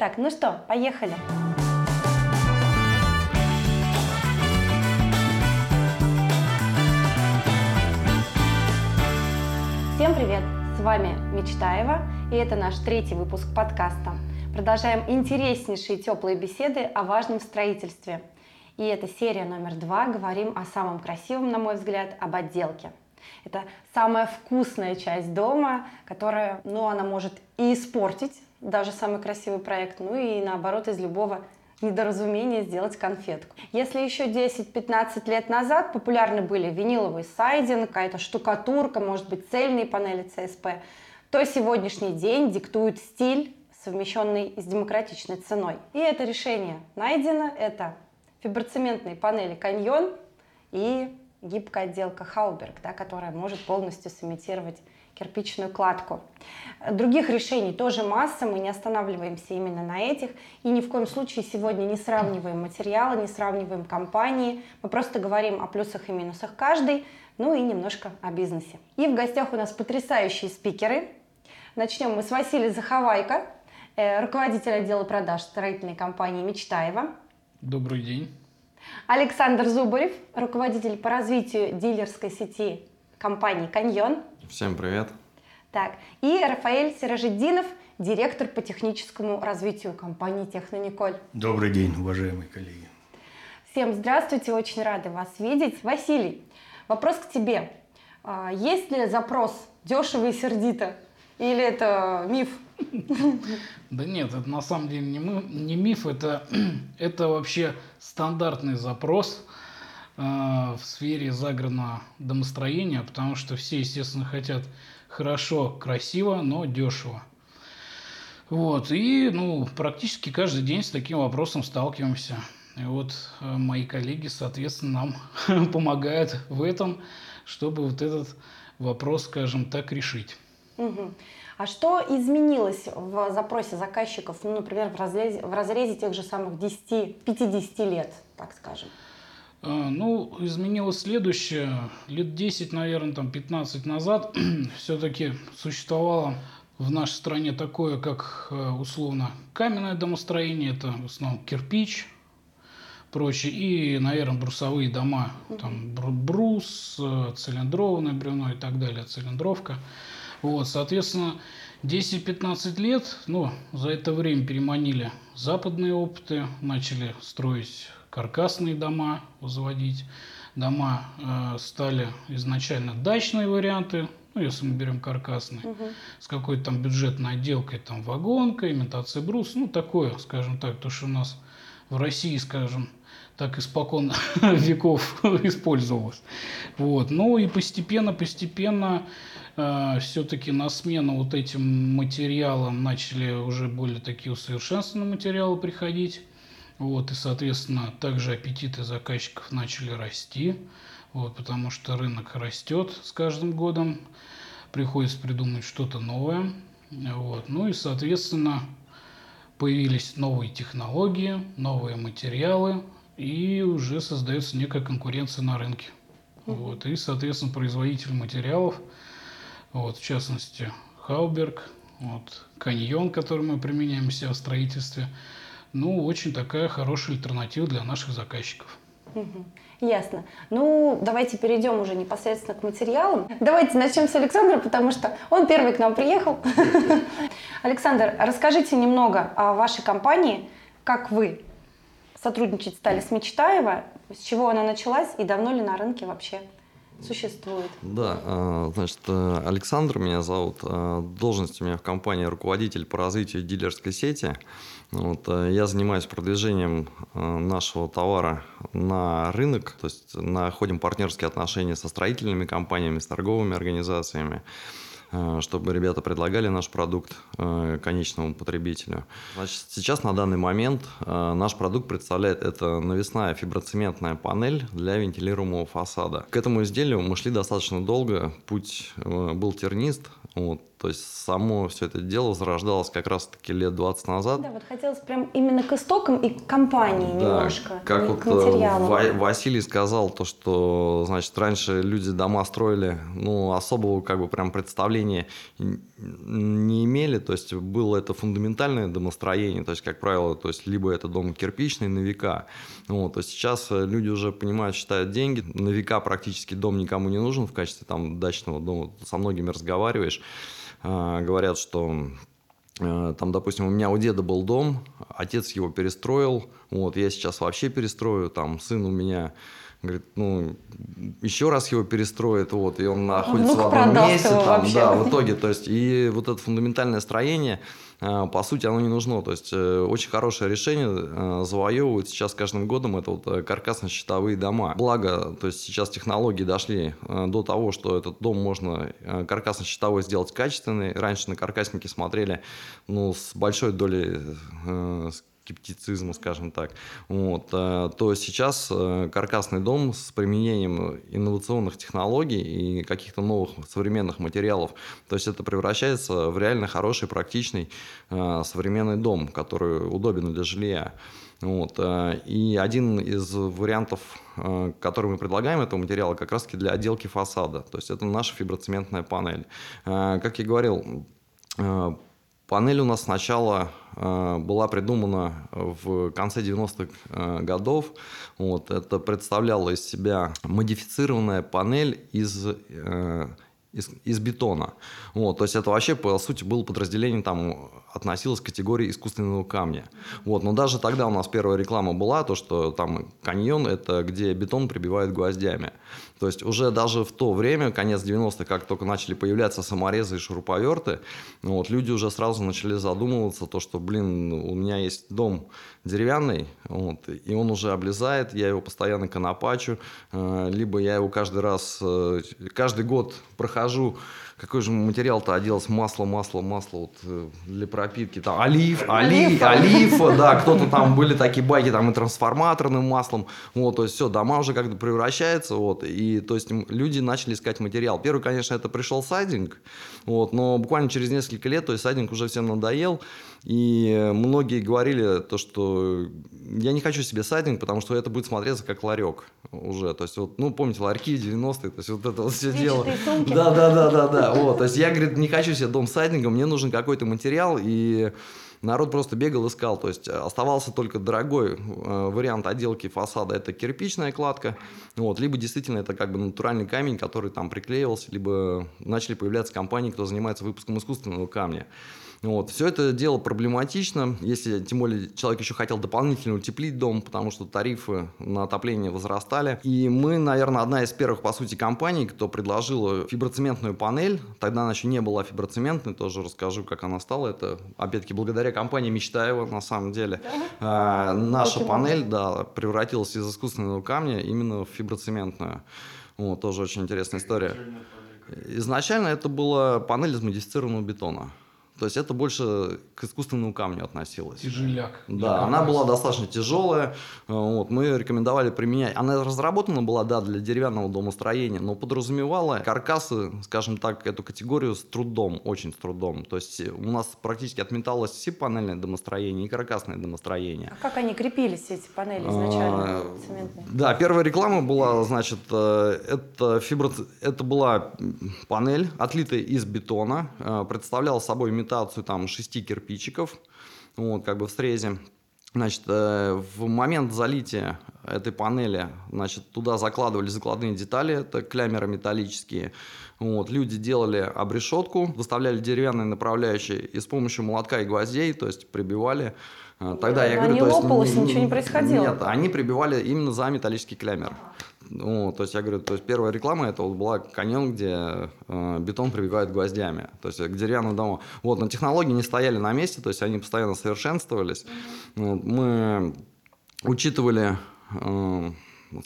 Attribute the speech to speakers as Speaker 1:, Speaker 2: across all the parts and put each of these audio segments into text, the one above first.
Speaker 1: Так, ну что, поехали. Всем привет! С вами Мечтаева, и это наш третий выпуск подкаста. Продолжаем интереснейшие теплые беседы о важном строительстве. И это серия номер два. Говорим о самом красивом, на мой взгляд, об отделке. Это самая вкусная часть дома, которая, ну, она может и испортить даже самый красивый проект, ну и наоборот из любого недоразумения сделать конфетку. Если еще 10-15 лет назад популярны были виниловый сайдинг, какая-то штукатурка, может быть цельные панели ЦСП, то сегодняшний день диктует стиль, совмещенный с демократичной ценой. И это решение найдено. Это фиброцементные панели «Каньон» и гибкая отделка Хауберг, да, которая может полностью сымитировать кирпичную кладку. Других решений тоже масса, мы не останавливаемся именно на этих. И ни в коем случае сегодня не сравниваем материалы, не сравниваем компании. Мы просто говорим о плюсах и минусах каждой, ну и немножко о бизнесе. И в гостях у нас потрясающие спикеры. Начнем мы с Василия Заховайко, э, руководитель отдела продаж строительной компании «Мечтаева».
Speaker 2: Добрый день.
Speaker 1: Александр Зубарев, руководитель по развитию дилерской сети компании «Каньон».
Speaker 3: Всем привет.
Speaker 1: Так, и Рафаэль Сиражеддинов, директор по техническому развитию компании «Технониколь».
Speaker 4: Добрый день, уважаемые коллеги.
Speaker 1: Всем здравствуйте, очень рады вас видеть. Василий, вопрос к тебе. А, есть ли запрос дешево и сердито? Или это миф?
Speaker 2: Да нет, это на самом деле не, мы, не миф, это, это вообще стандартный запрос в сфере загородного домостроения, потому что все, естественно, хотят хорошо, красиво, но дешево. Вот, и ну, практически каждый день с таким вопросом сталкиваемся. И вот э, мои коллеги, соответственно, нам помогают в этом, чтобы вот этот вопрос, скажем так, решить.
Speaker 1: Угу. А что изменилось в запросе заказчиков, ну, например, в разрезе, в разрезе тех же самых 10-50 лет, так скажем?
Speaker 2: А, ну, изменилось следующее. Лет 10, наверное, там 15 назад все-таки существовало в нашей стране такое, как э, условно каменное домостроение, это в основном кирпич, прочее, и, наверное, брусовые дома, там брус, э, цилиндрованное бревно и так далее, цилиндровка. Вот, соответственно, 10-15 лет, ну, за это время переманили западные опыты, начали строить каркасные дома, возводить. Дома э, стали изначально дачные варианты, ну, если мы берем каркасные, угу. с какой-то там бюджетной отделкой, там вагонка, имитация брус, ну, такое, скажем так, то, что у нас в России, скажем, так испокон веков использовалось. Вот. Ну и постепенно, постепенно э, все-таки на смену вот этим материалам начали уже более такие усовершенствованные материалы приходить. Вот, и, соответственно, также аппетиты заказчиков начали расти, вот, потому что рынок растет с каждым годом, приходится придумать что-то новое. Вот, ну и, соответственно, появились новые технологии, новые материалы, и уже создается некая конкуренция на рынке. Вот, и, соответственно, производитель материалов, вот, в частности, Хауберг, вот, каньон, который мы применяем в строительстве, ну, очень такая хорошая альтернатива для наших заказчиков.
Speaker 1: Ясно. Ну, давайте перейдем уже непосредственно к материалам. Давайте начнем с Александра, потому что он первый к нам приехал. Александр, расскажите немного о вашей компании, как вы сотрудничать стали с Мечтаева, с чего она началась и давно ли на рынке вообще существует?
Speaker 3: Да, а, значит, э, Александр меня зовут. А, должность у меня в компании руководитель по развитию дилерской сети. Вот, э, я занимаюсь продвижением э, нашего товара на рынок, то есть находим партнерские отношения со строительными компаниями, с торговыми организациями. Э, чтобы ребята предлагали наш продукт конечному потребителю. Значит, сейчас на данный момент наш продукт представляет это навесная фиброцементная панель для вентилируемого фасада. К этому изделию мы шли достаточно долго, путь был тернист, вот, То есть само все это дело зарождалось как раз-таки лет 20 назад.
Speaker 1: Да, вот хотелось прям именно к истокам и к компании
Speaker 3: Да,
Speaker 1: немножко,
Speaker 3: как
Speaker 1: не
Speaker 3: вот
Speaker 1: к материалам.
Speaker 3: Ва- Василий сказал, то, что, значит, раньше люди дома строили, ну, особого, как бы, прям представления не имели, то есть было это фундаментальное домостроение, то есть, как правило, то есть, либо это дом кирпичный на века, вот, то сейчас э, люди уже понимают, считают деньги, на века практически дом никому не нужен в качестве там дачного дома, со многими разговариваешь, а, говорят, что Э, Там, допустим, у меня у деда был дом, отец его перестроил, вот, я сейчас вообще перестрою, там, сын у меня говорит, ну, еще раз его перестроит, вот, и он находится
Speaker 1: внук
Speaker 3: в одном месте, там,
Speaker 1: вообще.
Speaker 3: да, в итоге, то есть, и вот это фундаментальное строение, э, по сути, оно не нужно, то есть, э, очень хорошее решение э, завоевывают сейчас каждым годом, это вот каркасно-щитовые дома. Благо, то есть, сейчас технологии дошли до того, что этот дом можно каркасно-щитовой сделать качественный, раньше на каркасники смотрели, ну, с большой долей скептицизма, скажем так. Вот. э, То сейчас э, каркасный дом с применением инновационных технологий и каких-то новых современных материалов, то есть это превращается в реально хороший, практичный э, современный дом, который удобен для жилья. Вот. И один из вариантов, который мы предлагаем этого материала, как раз-таки для отделки фасада. То есть это наша фиброцементная панель. Как я говорил, Панель у нас сначала э, была придумана в конце 90-х э, годов. Вот, это представляло из себя модифицированная панель из, э, из, из бетона. Вот, то есть это вообще, по сути, было подразделение, там относилось к категории искусственного камня. Вот, но даже тогда у нас первая реклама была, то, что там каньон – это где бетон прибивают гвоздями. То есть уже даже в то время, конец 90-х, как только начали появляться саморезы и шуруповерты, вот, люди уже сразу начали задумываться, то, что, блин, у меня есть дом деревянный, вот, и он уже облезает, я его постоянно конопачу, э, либо я его каждый раз, э, каждый год прохожу, какой же материал-то оделось, масло, масло, масло вот, э, для пропитки, там, олив, олив, олифа, да, кто-то там, были такие байки, там, и трансформаторным маслом, вот, то есть все, дома уже как-то превращаются, вот, и, то есть, люди начали искать материал. Первый, конечно, это пришел сайдинг, вот, но буквально через несколько лет, то есть, сайдинг уже всем надоел, и многие говорили то, что я не хочу себе сайдинг, потому что это будет смотреться как ларек уже, то есть, вот, ну, помните, ларьки 90-е, то есть, вот это вот все дело.
Speaker 1: Сумки.
Speaker 3: Да, да, да, да, да. Вот. То есть я, говорит, не хочу себе дом с сайдингом, мне нужен какой-то материал, и народ просто бегал, искал. То есть оставался только дорогой э, вариант отделки фасада, это кирпичная кладка, вот, либо действительно это как бы натуральный камень, который там приклеивался, либо начали появляться компании, кто занимается выпуском искусственного камня. Вот. Все это дело проблематично, если тем более человек еще хотел дополнительно утеплить дом, потому что тарифы на отопление возрастали. И мы, наверное, одна из первых, по сути, компаний, кто предложила фиброцементную панель. Тогда она еще не была фиброцементной, тоже расскажу, как она стала. Это, опять-таки, благодаря компании Мечтаева, на самом деле. А, наша
Speaker 1: Очень
Speaker 3: панель, да, превратилась из искусственного камня именно в фиброцементную. Вот, тоже очень интересная история. Изначально это была панель из модифицированного бетона. То есть это больше к искусственному камню относилось.
Speaker 2: Тяжеляк.
Speaker 3: Да, она была достаточно тяжелая. Вот, мы рекомендовали применять. Она разработана была, да, для деревянного домостроения, но подразумевала каркасы, скажем так, эту категорию с трудом, очень с трудом. То есть у нас практически отметалось и панельное домостроение, и каркасное домостроение.
Speaker 1: А как они крепились, эти панели изначально
Speaker 3: А,
Speaker 1: цементные?
Speaker 3: Да, первая реклама была, значит, э, это, фибро... это была панель, отлитая из бетона, э, представляла собой имитацию там шести кирпичиков, вот, как бы в срезе. Значит, э, в момент залития этой панели, значит, туда закладывали закладные детали, это клямеры металлические. Вот, люди делали обрешетку, выставляли деревянные направляющие и с помощью молотка и гвоздей, то есть прибивали. Э, Тогда я
Speaker 1: Она
Speaker 3: говорю,
Speaker 1: не
Speaker 3: то есть,
Speaker 1: лопалась,
Speaker 3: н-
Speaker 1: ничего не происходило?
Speaker 3: Нет, они прибивали именно за металлический клямер. Ну, то есть я говорю, то есть первая реклама это вот была каньон, где э, бетон прибивают гвоздями, то есть к деревянному дому. Вот, но технологии не стояли на месте, то есть они постоянно совершенствовались. Вот, мы учитывали, э,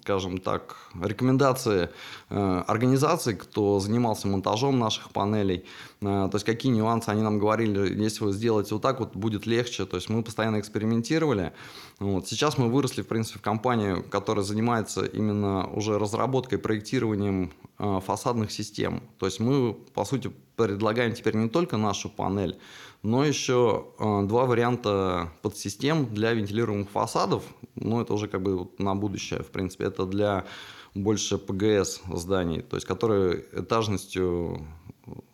Speaker 3: скажем так, рекомендации э, организаций, кто занимался монтажом наших панелей, Э, то есть какие нюансы они нам говорили, если вы сделаете вот так, вот будет легче. То есть мы постоянно экспериментировали. Вот. Сейчас мы выросли, в принципе, в компанию, которая занимается именно уже разработкой, проектированием фасадных систем. То есть мы, по сути, предлагаем теперь не только нашу панель, но еще э, два варианта подсистем для вентилируемых фасадов. Ну, это уже как бы на будущее, в принципе. Это для больше ПГС зданий, то есть которые этажностью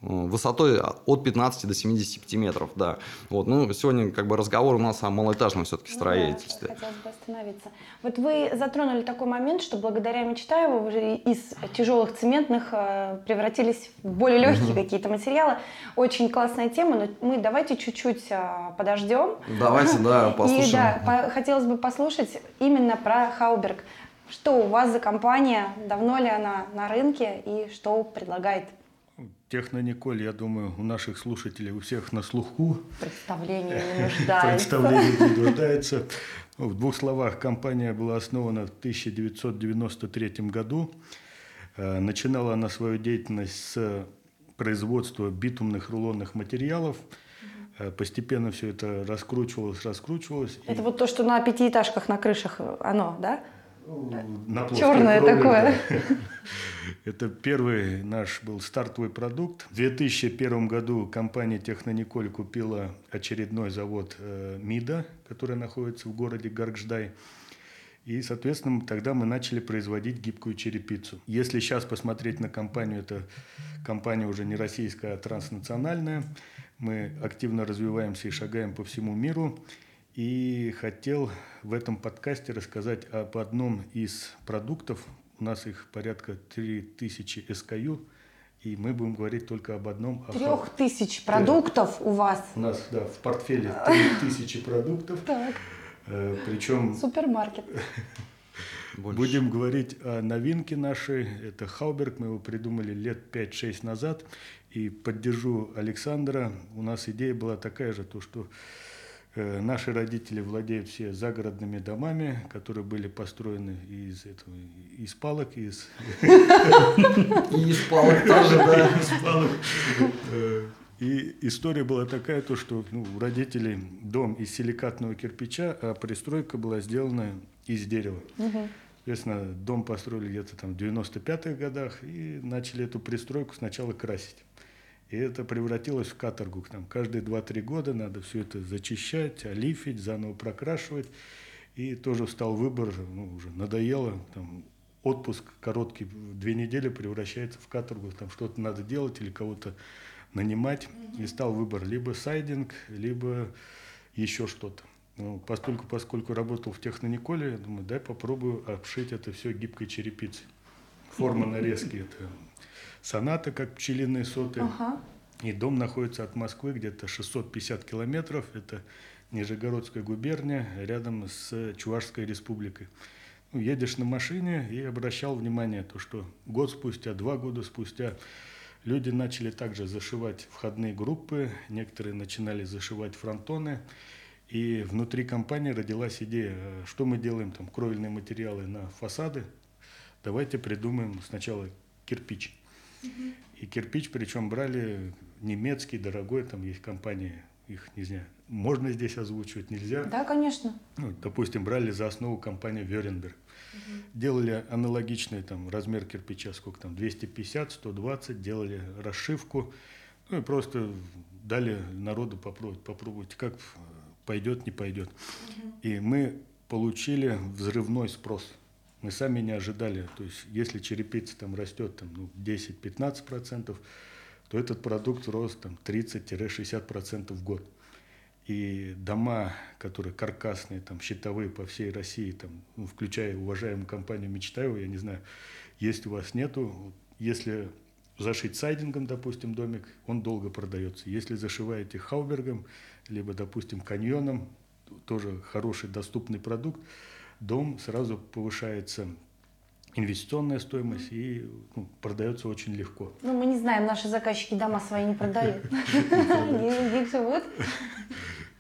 Speaker 3: высотой от 15 до 75 метров, да. Вот, ну, сегодня как бы разговор у нас о малоэтажном все-таки строительстве.
Speaker 1: Ну, да, хотелось бы остановиться. Вот вы затронули такой момент, что благодаря Мечтаеву вы из тяжелых цементных э, превратились в более легкие какие-то материалы. Очень классная тема, но мы давайте чуть-чуть э, подождем.
Speaker 3: Давайте, да, послушаем.
Speaker 1: И да, хотелось бы послушать именно про Хауберг. Что у вас за компания, давно ли она на рынке и что предлагает?
Speaker 4: Технониколь, я думаю, у наших слушателей у всех на слуху.
Speaker 1: Представление не нуждается.
Speaker 4: Представление не нуждается. Ну, в двух словах, компания была основана в 1993 году. Э, начинала она свою деятельность с производства битумных рулонных материалов. Э, постепенно все это раскручивалось, раскручивалось.
Speaker 1: Это и... вот то, что на пятиэтажках на крышах оно, да?
Speaker 4: На
Speaker 1: Черное крови, такое.
Speaker 4: Да. Это первый наш был стартовый продукт. В 2001 году компания Технониколь купила очередной завод э, МИДа, который находится в городе Гаргждай. И, соответственно, тогда мы начали производить гибкую черепицу. Если сейчас посмотреть на компанию, это компания уже не российская, а транснациональная. Мы активно развиваемся и шагаем по всему миру. И хотел в этом подкасте рассказать об одном из продуктов. У нас их порядка 3000 SKU, и мы будем говорить только об одном.
Speaker 1: Трех тысяч продуктов у вас?
Speaker 4: У нас, да, в портфеле тысячи продуктов.
Speaker 1: Так.
Speaker 4: Э, Причем...
Speaker 1: Супермаркет.
Speaker 4: Будем говорить о новинке нашей. Это Хауберг. Мы его придумали лет 5-6 назад. И поддержу Александра. У нас идея была такая же, то что наши родители владеют все загородными домами, которые были построены из этого, из палок, из...
Speaker 3: И из палок тоже, да. Из палок.
Speaker 4: Э, и история была такая, то, что ну, у родителей дом из силикатного кирпича, а пристройка была сделана из дерева. Угу. Соответственно, дом построили где-то там в 95-х годах и начали эту пристройку сначала красить. И это превратилось в каторгу. Там каждые 2-3 года надо все это зачищать, олифить, заново прокрашивать. И тоже стал выбор, ну, уже надоело, там, отпуск короткий, две недели превращается в каторгу, там что-то надо делать или кого-то нанимать. И стал выбор либо сайдинг, либо еще что-то. Ну, поскольку, поскольку работал в Технониколе, я думаю, дай попробую обшить это все гибкой черепицей. Форма нарезки это Соната, как пчелиные соты. Ага. И дом находится от Москвы где-то 650 километров. Это Нижегородская губерния, рядом с Чувашской республикой. Ну, едешь на машине и обращал внимание, то, что год спустя, два года спустя люди начали также зашивать входные группы, некоторые начинали зашивать фронтоны. И внутри компании родилась идея, что мы делаем, там, кровельные материалы на фасады, давайте придумаем сначала кирпич. И кирпич, причем брали немецкий, дорогой, там есть компании, их не знаю, можно здесь озвучивать, нельзя?
Speaker 1: Да, конечно.
Speaker 4: Ну, допустим, брали за основу компанию Веренберг. Угу. Делали аналогичный там размер кирпича, сколько там, 250, 120, делали расшивку, ну и просто дали народу попробовать, попробовать, как пойдет, не пойдет. Угу. И мы получили взрывной спрос. Мы сами не ожидали. То есть, если черепица там растет там, ну, 10-15%, то этот продукт рос там 30-60% в год. И дома, которые каркасные, там, щитовые по всей России, там, ну, включая уважаемую компанию Мечтаева, я не знаю, есть у вас нету. Если зашить сайдингом, допустим, домик, он долго продается. Если зашиваете хаубергом, либо, допустим, каньоном, тоже хороший доступный продукт, дом сразу повышается инвестиционная стоимость и ну, продается очень легко.
Speaker 1: Ну, мы не знаем, наши заказчики дома свои не продают. Они живут.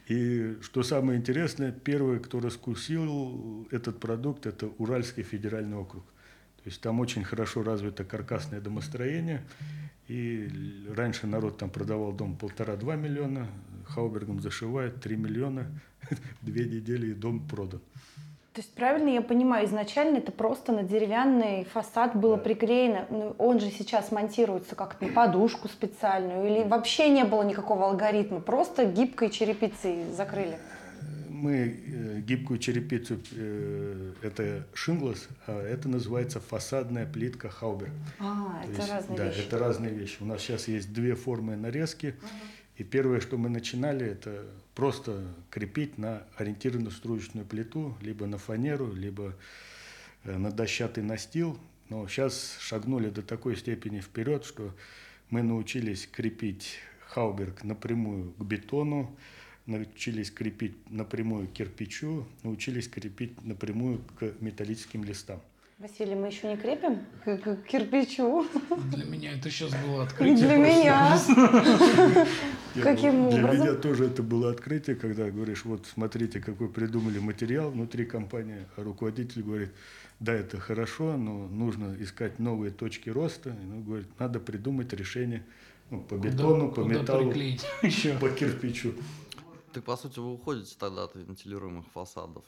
Speaker 4: И что самое интересное, первый, кто раскусил этот продукт, это Уральский федеральный округ. То есть там очень хорошо развито каркасное домостроение. И раньше народ там продавал дом полтора-два миллиона, Хаубергом зашивает 3 миллиона, две недели и дом продан.
Speaker 1: То есть правильно я понимаю, изначально это просто на деревянный фасад было
Speaker 4: Да.
Speaker 1: приклеено. Ну, Он же сейчас монтируется как-то на подушку специальную или вообще не было никакого алгоритма, просто гибкой черепицей закрыли.
Speaker 4: Мы э, гибкую черепицу, э, это шинглас, а это называется фасадная плитка Хаубер.
Speaker 1: А,
Speaker 4: То
Speaker 1: это
Speaker 4: есть,
Speaker 1: разные
Speaker 4: да,
Speaker 1: вещи.
Speaker 4: это разные вещи. У нас сейчас есть две формы нарезки. И первое, что мы начинали, это просто крепить на ориентированную струечную плиту, либо на фанеру, либо э, на дощатый настил. Но сейчас шагнули до такой степени вперед, что мы научились крепить хауберг напрямую к бетону, научились крепить напрямую к кирпичу, научились крепить напрямую к металлическим листам.
Speaker 1: Василий, мы еще не крепим к, к кирпичу?
Speaker 2: Для меня это сейчас было
Speaker 1: И
Speaker 2: открытие.
Speaker 1: для
Speaker 2: просто.
Speaker 1: меня. Каким
Speaker 4: Для
Speaker 1: образом?
Speaker 4: меня тоже это было открытие, когда говоришь, вот смотрите, какой придумали материал внутри компании, а руководитель говорит, да, это хорошо, но нужно искать новые точки роста, и, ну, говорит, надо придумать решение ну, по бетону, по металлу, по кирпичу.
Speaker 3: Так, по сути, вы уходите тогда от вентилируемых фасадов.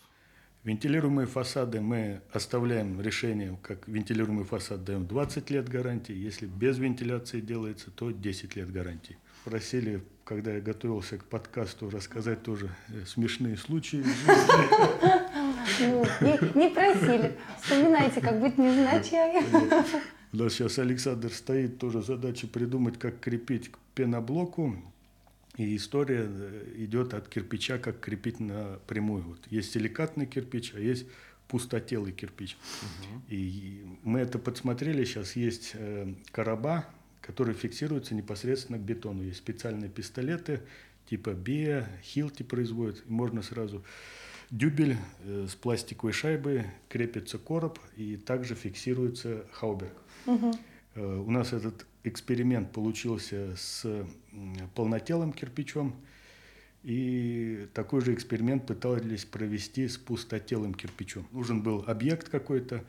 Speaker 4: Вентилируемые фасады мы оставляем решение, как вентилируемый фасад даем 20 лет гарантии, если без вентиляции делается, то 10 лет гарантии. Просили, когда я готовился к подкасту, рассказать тоже э, смешные случаи.
Speaker 1: Не, просили. Вспоминайте, как быть невзначай.
Speaker 4: У нас сейчас Александр стоит, тоже задача придумать, как крепить к пеноблоку. И история э, идет от кирпича, как крепить напрямую. Вот есть силикатный кирпич, а есть пустотелый кирпич. И мы это подсмотрели. Сейчас есть э, короба, которые фиксируются непосредственно к бетону. Есть специальные пистолеты типа Биа, Хилти производят. И можно сразу дюбель э, с пластиковой шайбой, крепится короб и также фиксируется хауберг. Э, У нас этот эксперимент получился с полнотелым кирпичом, и такой же эксперимент пытались провести с пустотелым кирпичом. Нужен был объект какой-то,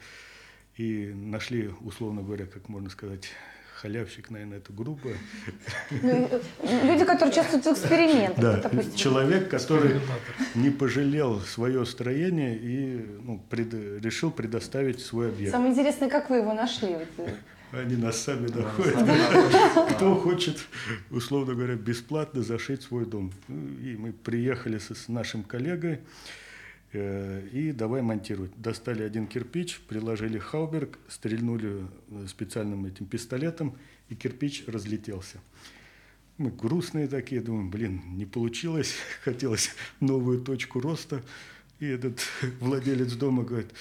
Speaker 4: и нашли, условно говоря, как можно сказать, халявщик, наверное, это грубо.
Speaker 1: Ну, Люди, которые участвуют в экспериментах,
Speaker 4: Да,
Speaker 1: допустим.
Speaker 4: человек, который не пожалел свое строение и ну, пред- решил предоставить свой объект.
Speaker 1: Самое интересное, как вы его нашли?
Speaker 4: Они нас сами доходят. Кто хочет, условно говоря, бесплатно зашить свой дом. И мы приехали с нашим коллегой э, и давай монтировать. Достали один кирпич, приложили хауберг, стрельнули э, специальным этим пистолетом, и кирпич разлетелся. Мы грустные такие, думаем, блин, не получилось, хотелось новую точку роста. И этот владелец дома говорит,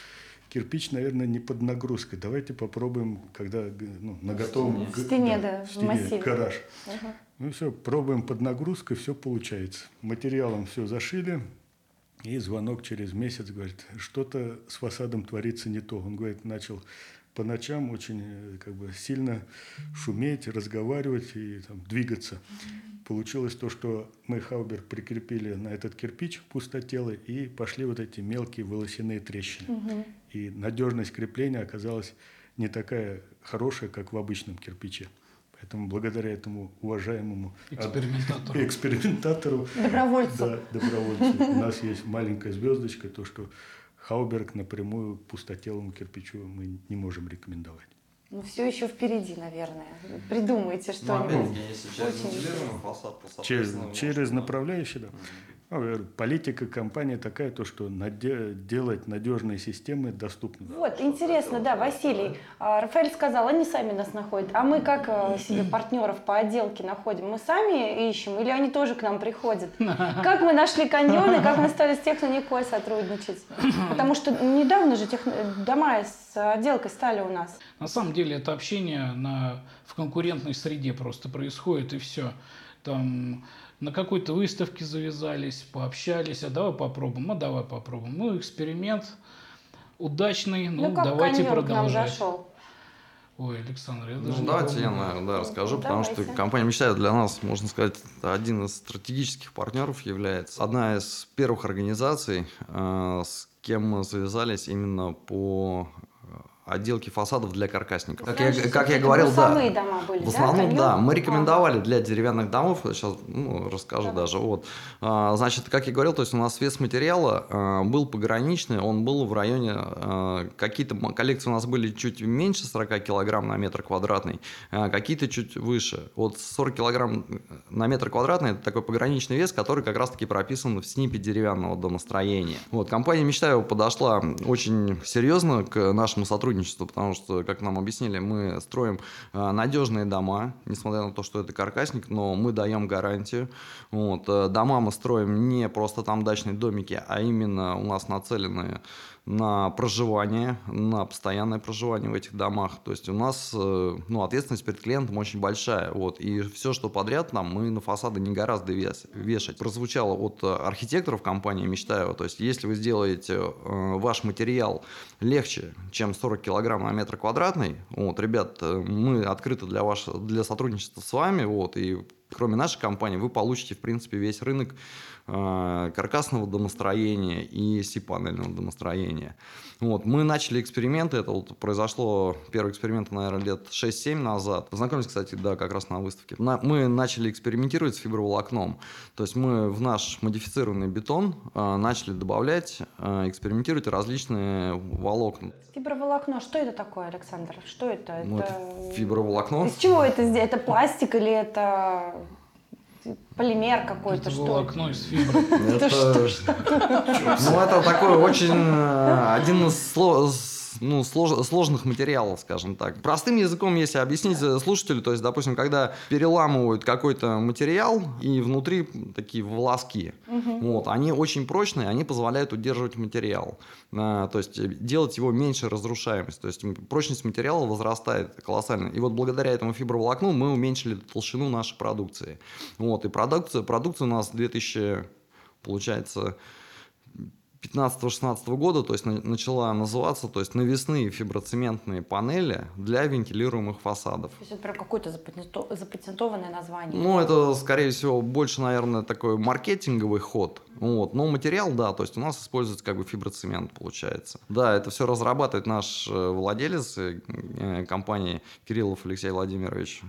Speaker 4: кирпич, наверное, не под нагрузкой. Давайте попробуем, когда ну, на готовом
Speaker 1: В стене, да, в
Speaker 4: стене,
Speaker 1: массиве.
Speaker 4: гараж.
Speaker 1: ага.
Speaker 4: Ну все, пробуем под нагрузкой, все получается. Материалом все зашили, и звонок через месяц говорит, что-то с фасадом творится не то. Он говорит, начал по ночам очень э, как бы сильно шуметь, разговаривать и там, двигаться. Получилось то, что мы хаубер прикрепили на этот кирпич пустотелый и пошли вот эти мелкие волосяные трещины. И надежность крепления оказалась не такая хорошая, как в обычном кирпиче. Поэтому благодаря этому уважаемому
Speaker 2: Экспериментатору.
Speaker 4: экспериментатору,
Speaker 1: Добровольцу.
Speaker 4: да, добровольцу, у нас есть маленькая звездочка, то, что Хауберг напрямую пустотелому кирпичу мы не можем рекомендовать.
Speaker 1: Ну, все еще впереди, наверное. Придумайте
Speaker 3: Ну,
Speaker 1: что-нибудь.
Speaker 3: опять-таки, если через
Speaker 1: Очень
Speaker 3: вентилируемый фасад, то,
Speaker 4: Через, направляющий, да. Ну, говорю, политика компании такая, то, что наде- делать надежные системы доступны.
Speaker 1: Вот, интересно, да, Василий. а, Рафаэль сказал, они сами нас находят. А мы как э, себе партнеров по отделке находим? Мы сами ищем или они тоже к нам приходят? Как мы нашли каньоны, как мы стали с Техноникой сотрудничать? Потому что недавно же техно- дома с отделкой стали у нас.
Speaker 2: На самом деле это общение на, в конкурентной среде просто происходит и все. Там на какой-то выставке завязались, пообщались, а давай попробуем, а давай попробуем. Ну, эксперимент удачный, ну,
Speaker 1: как
Speaker 2: давайте
Speaker 1: каньон к нам
Speaker 2: продолжать.
Speaker 1: зашел.
Speaker 2: Ой, Александр, я
Speaker 3: Ну,
Speaker 2: даже не
Speaker 3: давайте я, наверное, да, расскажу,
Speaker 1: Ну,
Speaker 3: потому что компания «Мечтает» для нас, можно сказать, один из стратегических партнеров является. Одна из первых организаций, э, с кем мы завязались именно по отделки фасадов для каркасников. Как
Speaker 1: Раньше
Speaker 3: я, как я говорил, да.
Speaker 1: дома были,
Speaker 3: В основном,
Speaker 1: каньон?
Speaker 3: да. Мы рекомендовали для деревянных домов, сейчас ну, расскажу даже. Вот. А, Значит, как я говорил, то есть у нас вес материала а, был пограничный, он был в районе, а, какие-то коллекции у нас были чуть меньше 40 килограмм на метр квадратный, а какие-то чуть выше. Вот 40 килограмм на метр квадратный – это такой пограничный вес, который как раз-таки прописан в СНИПе деревянного домостроения. Вот, компания «Мечтаева» подошла очень серьезно к нашему сотрудничеству, потому что, как нам объяснили, мы строим а, надежные дома, несмотря на то, что это каркасник, но мы даем гарантию. Вот, э, дома мы строим не просто там дачные домики, а именно у нас нацелены на проживание, на постоянное проживание в этих домах. То есть у нас э, ну, ответственность перед клиентом очень большая. Вот, и все, что подряд нам, мы на фасады не гораздо вешать. Прозвучало от э, архитекторов компании «Мечтаева». То есть если вы сделаете э, ваш материал легче, чем 40 килограмм на метр квадратный, вот, ребят, мы открыты для, ваш, для сотрудничества с вами, вот, и кроме нашей компании вы получите, в принципе, весь рынок каркасного домостроения и си-панельного домостроения. Вот, мы начали эксперименты, это вот произошло, первый эксперимент, наверное, лет 6-7 назад. Познакомились, кстати, да, как раз на выставке. На- мы начали экспериментировать с фиброволокном. То есть мы в наш модифицированный бетон э, начали добавлять, э, экспериментировать различные волокна.
Speaker 1: Фиброволокно, что это такое, Александр? Что это?
Speaker 3: Ну,
Speaker 1: это...
Speaker 3: это фиброволокно.
Speaker 1: Из чего это? Это пластик или это полимер какой-то?
Speaker 2: Это
Speaker 1: Что
Speaker 2: волокно из фибры.
Speaker 3: Это, ну, это такой очень э, один из ну, слож- сложных материалов, скажем так. Простым языком, если объяснить э, слушателю, то есть, допустим, когда переламывают какой-то материал, и внутри такие волоски, вот, они очень прочные, они позволяют удерживать материал. А, то есть, э, делать его меньше разрушаемость. То есть, прочность материала возрастает колоссально. И вот благодаря этому фиброволокну мы уменьшили толщину нашей продукции. Вот, и продукция, продукция у нас 2000, получается, 15-16 года, то есть на- начала называться, то есть навесные фиброцементные панели для вентилируемых фасадов.
Speaker 1: То есть это прям какое-то запатенто- запатентованное название.
Speaker 3: Ну, это, скорее всего, больше, наверное, такой маркетинговый ход. Вот. Но материал, да, то есть у нас используется как бы фиброцемент, получается. Да, это все разрабатывает наш э, владелец э, э, компании Кириллов Алексей Владимирович.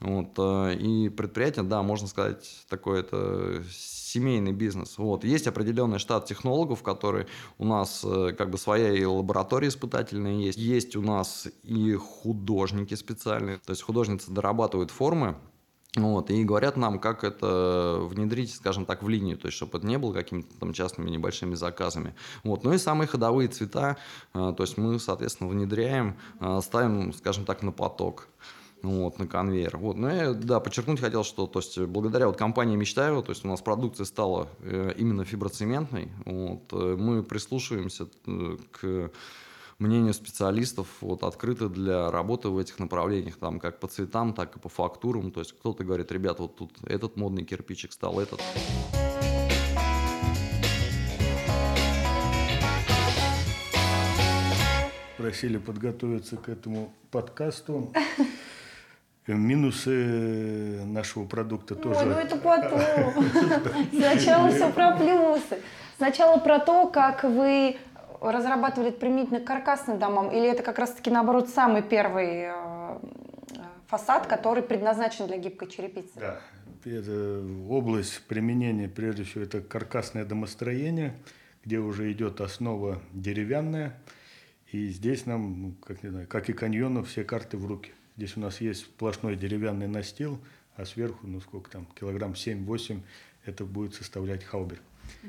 Speaker 3: Вот. И предприятие, да, можно сказать, такой это семейный бизнес. Вот. Есть определенный штат технологов, которые у нас как бы своя и лаборатория испытательная есть. Есть у нас и художники специальные. То есть художницы дорабатывают формы, вот, и говорят нам, как это внедрить, скажем так, в линию, то есть, чтобы это не было какими-то там частными небольшими заказами. Вот. Ну и самые ходовые цвета, э, то есть мы, соответственно, внедряем, э, ставим, скажем так, на поток. Вот, на конвейер. Вот. Но я, да, подчеркнуть хотел, что то есть, благодаря вот компании Мечтаева, то есть у нас продукция стала э, именно фиброцементной. Вот, мы прислушиваемся к мнению специалистов, вот, открыты для работы в этих направлениях, там, как по цветам, так и по фактурам. То есть кто-то говорит, ребят, вот тут этот модный кирпичик стал, этот.
Speaker 4: Просили подготовиться к этому подкасту. Минусы нашего продукта тоже.
Speaker 1: Ой, ну это потом. Сначала все про плюсы. Сначала про то, как вы разрабатывали применительно к каркасным домам, или это как раз-таки, наоборот, самый первый э, фасад, который предназначен для гибкой черепицы?
Speaker 4: Да, это область применения, прежде всего, это каркасное домостроение, где уже идет основа деревянная. И здесь нам, ну, как, не знаю, как и каньонов, все карты в руки. Здесь у нас есть сплошной деревянный настил, а сверху, ну сколько там, килограмм 7-8, это будет составлять хаубер. Э,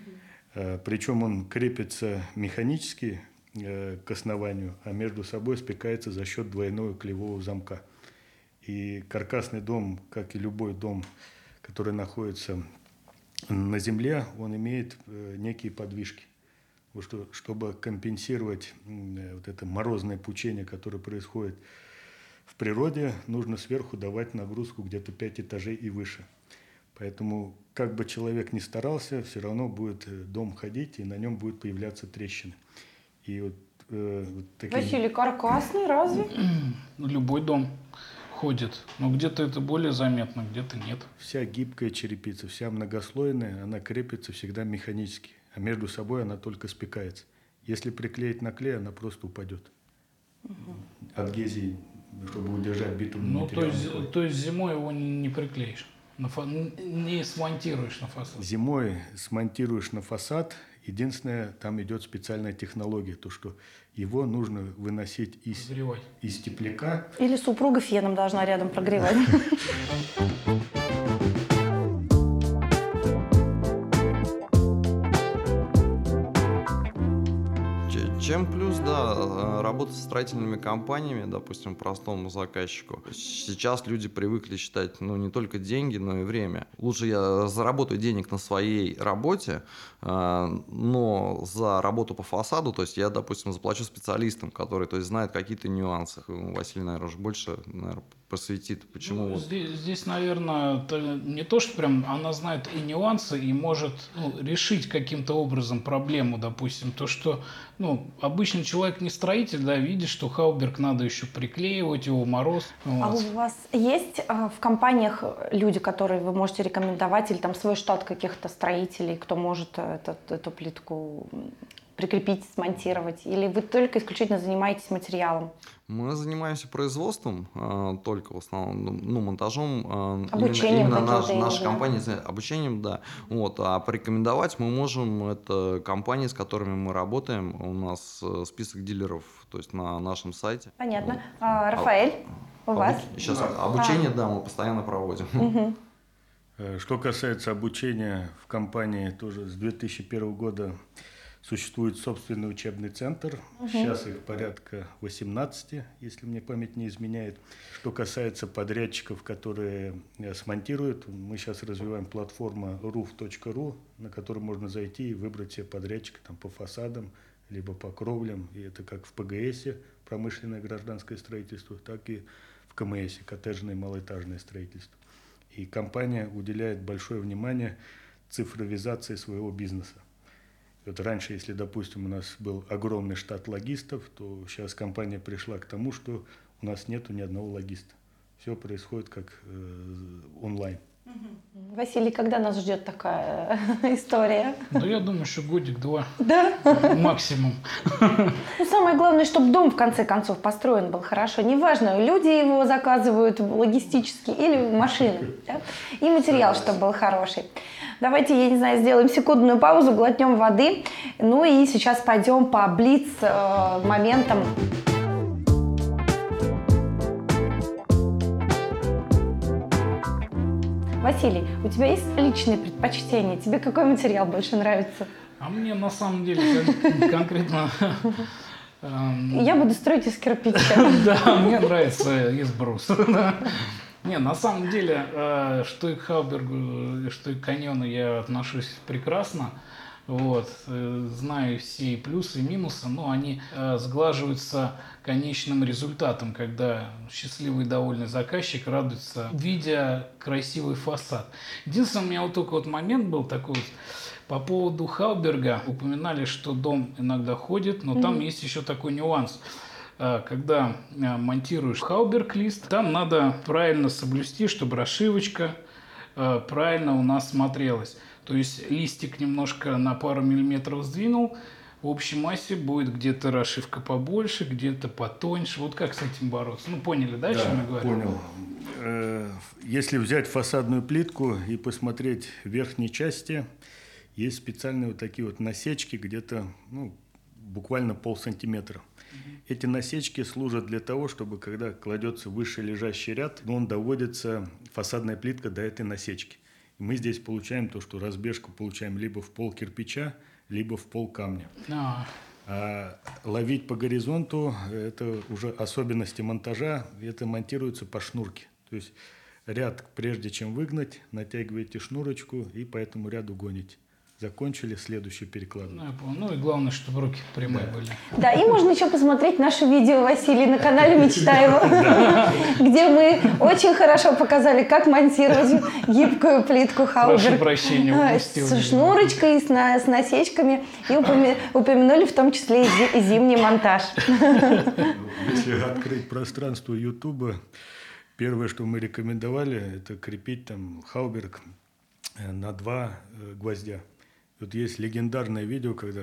Speaker 4: Причем он крепится механически э, к основанию, а между собой спекается за счет двойного клевого замка. И каркасный дом, как и любой дом, который находится на земле, он имеет э, некие подвижки. Чтобы компенсировать э, вот это морозное пучение, которое происходит в природе, нужно сверху давать нагрузку где-то 5 этажей и выше. Поэтому, как бы человек ни старался, все равно будет э, дом ходить, и на нем будут появляться трещины. И вот, э, вот такие...
Speaker 1: Василий, каркасный разве?
Speaker 2: Ну, Любой дом ходит. Но где-то это более заметно, где-то нет.
Speaker 4: Вся гибкая черепица, вся многослойная, она крепится всегда механически, а между собой она только спекается. Если приклеить на клей, она просто упадет. адгезии, чтобы удержать битумный
Speaker 2: Ну, то
Speaker 4: материал.
Speaker 2: есть, то есть зимой его не не приклеишь, на фа- не смонтируешь на фасад.
Speaker 4: Зимой смонтируешь на фасад. Единственное, там идет специальная технология, то что его нужно выносить из,
Speaker 2: Согревать.
Speaker 4: из тепляка.
Speaker 1: Или супруга феном должна рядом прогревать.
Speaker 3: Чем плюс, да, э, работать с строительными компаниями, допустим, простому заказчику. Сейчас люди привыкли считать, ну, не только деньги, но и время. Лучше я заработаю денег на своей работе, э, но за работу по фасаду, то есть я, допустим, заплачу специалистам, которые, то есть, знают какие-то нюансы. Василий, наверное, уже больше, наверное, просветит, почему
Speaker 2: Ну,
Speaker 3: вот
Speaker 2: здесь, здесь, наверное, то не то, что прям она знает и нюансы, и может ну, решить каким-то образом проблему, допустим. То, что ну, обычный человек не строитель, да, видит, что Хауберг надо еще приклеивать, его мороз.
Speaker 1: А
Speaker 2: вот.
Speaker 1: у вас есть а, в компаниях люди, которые вы можете рекомендовать, или там свой штат каких-то строителей, кто может э, этот- эту плитку прикрепить, смонтировать? Или вы только исключительно занимаетесь материалом?
Speaker 3: Мы занимаемся производством э, только в основном, ну, ну, монтажом. э, именно-
Speaker 1: Обучением
Speaker 3: именно,
Speaker 1: каким-то,
Speaker 3: наш- наша компания занимается обучением, да. Вот, а порекомендовать мы можем это компании, с которыми мы работаем. У нас э, список дилеров, то есть на нашем сайте.
Speaker 1: Понятно. А, Рафаэль, у вас?
Speaker 3: Сейчас обучение, да, мы постоянно проводим.
Speaker 4: Э, Что касается обучения в компании, тоже с 2001 года существует собственный учебный центр. Сейчас их порядка 18, если мне память не изменяет. Что касается подрядчиков, которые э, смонтируют, мы сейчас развиваем платформу roof.ru, на которую можно зайти и выбрать себе подрядчика там, по фасадам, либо по кровлям. И это как в ПГС, промышленное гражданское строительство, так и в КМС, коттеджное малоэтажное строительство. И компания уделяет большое внимание цифровизации своего бизнеса. Вот раньше, если, допустим, у нас был огромный штат логистов, то сейчас компания пришла к тому, что у нас нету ни одного логиста. Все происходит как э, онлайн.
Speaker 1: Василий, когда нас ждет такая э, история?
Speaker 2: Ну, я думаю, что годик-два
Speaker 1: Да.
Speaker 2: максимум.
Speaker 1: Ну, самое главное, чтобы дом в конце концов построен был хорошо. Неважно, люди его заказывают логистически или машины. да? И материал, чтобы был хороший. Давайте, я не знаю, сделаем секундную паузу, глотнем воды. Ну и сейчас пойдем по блиц э, моментам. Василий, у тебя есть личные предпочтения? Тебе какой материал больше нравится?
Speaker 2: А мне на самом деле кон- конкретно... эм,
Speaker 1: Я буду строить из кирпича.
Speaker 2: Да, мне нравится из бруса. Не, на самом деле, э, что и к Хаубергу, что и к Каньону я отношусь прекрасно. Вот, э, знаю все и плюсы, и минусы, но они э, сглаживаются конечным результатом, когда счастливый и довольный заказчик радуется, видя красивый фасад. Единственный у меня вот только вот момент был такой вот, по поводу Хауберга. Упоминали, что дом иногда ходит, но там есть еще такой нюанс. А, Когда а, монтируешь хауберг-лист, там надо правильно соблюсти, чтобы расшивочка а, правильно у нас смотрелась. То есть листик немножко на пару миллиметров сдвинул, в общей массе будет где-то расшивка побольше, где-то потоньше. Вот как с этим бороться? Ну, поняли, да, о чем я говорю?
Speaker 4: понял. Э, Если взять фасадную плитку и посмотреть в верхней части, есть специальные вот такие вот насечки, где-то ну, буквально полсантиметра. Эти насечки служат для того, чтобы когда кладется выше лежащий ряд, он доводится, фасадная плитка до этой насечки. И мы здесь получаем то, что разбежку получаем либо в пол кирпича, либо в пол камня.
Speaker 2: А,
Speaker 4: А ловить по горизонту – это уже особенности монтажа, это монтируется по шнурке. То есть ряд, прежде чем выгнать, натягиваете шнурочку и по этому ряду гоните. Закончили, следующий
Speaker 2: ну,
Speaker 4: перекладываете.
Speaker 2: я понял. Ну и главное, чтобы руки прямые были.
Speaker 1: Да, и можно еще посмотреть наше видео, Василий, на канале Мечтаева, где мы очень хорошо показали, как монтировать гибкую плитку
Speaker 2: Прошу
Speaker 1: Хауберг.
Speaker 2: прощения,
Speaker 1: А. С шнурочкой, с, на- с насечками. И упомянули в том числе и, зи- и зимний монтаж.
Speaker 4: Если открыть пространство Ютуба, первое, что мы рекомендовали, это крепить там хауберг э, на два э, гвоздя. Вот есть легендарное видео, когда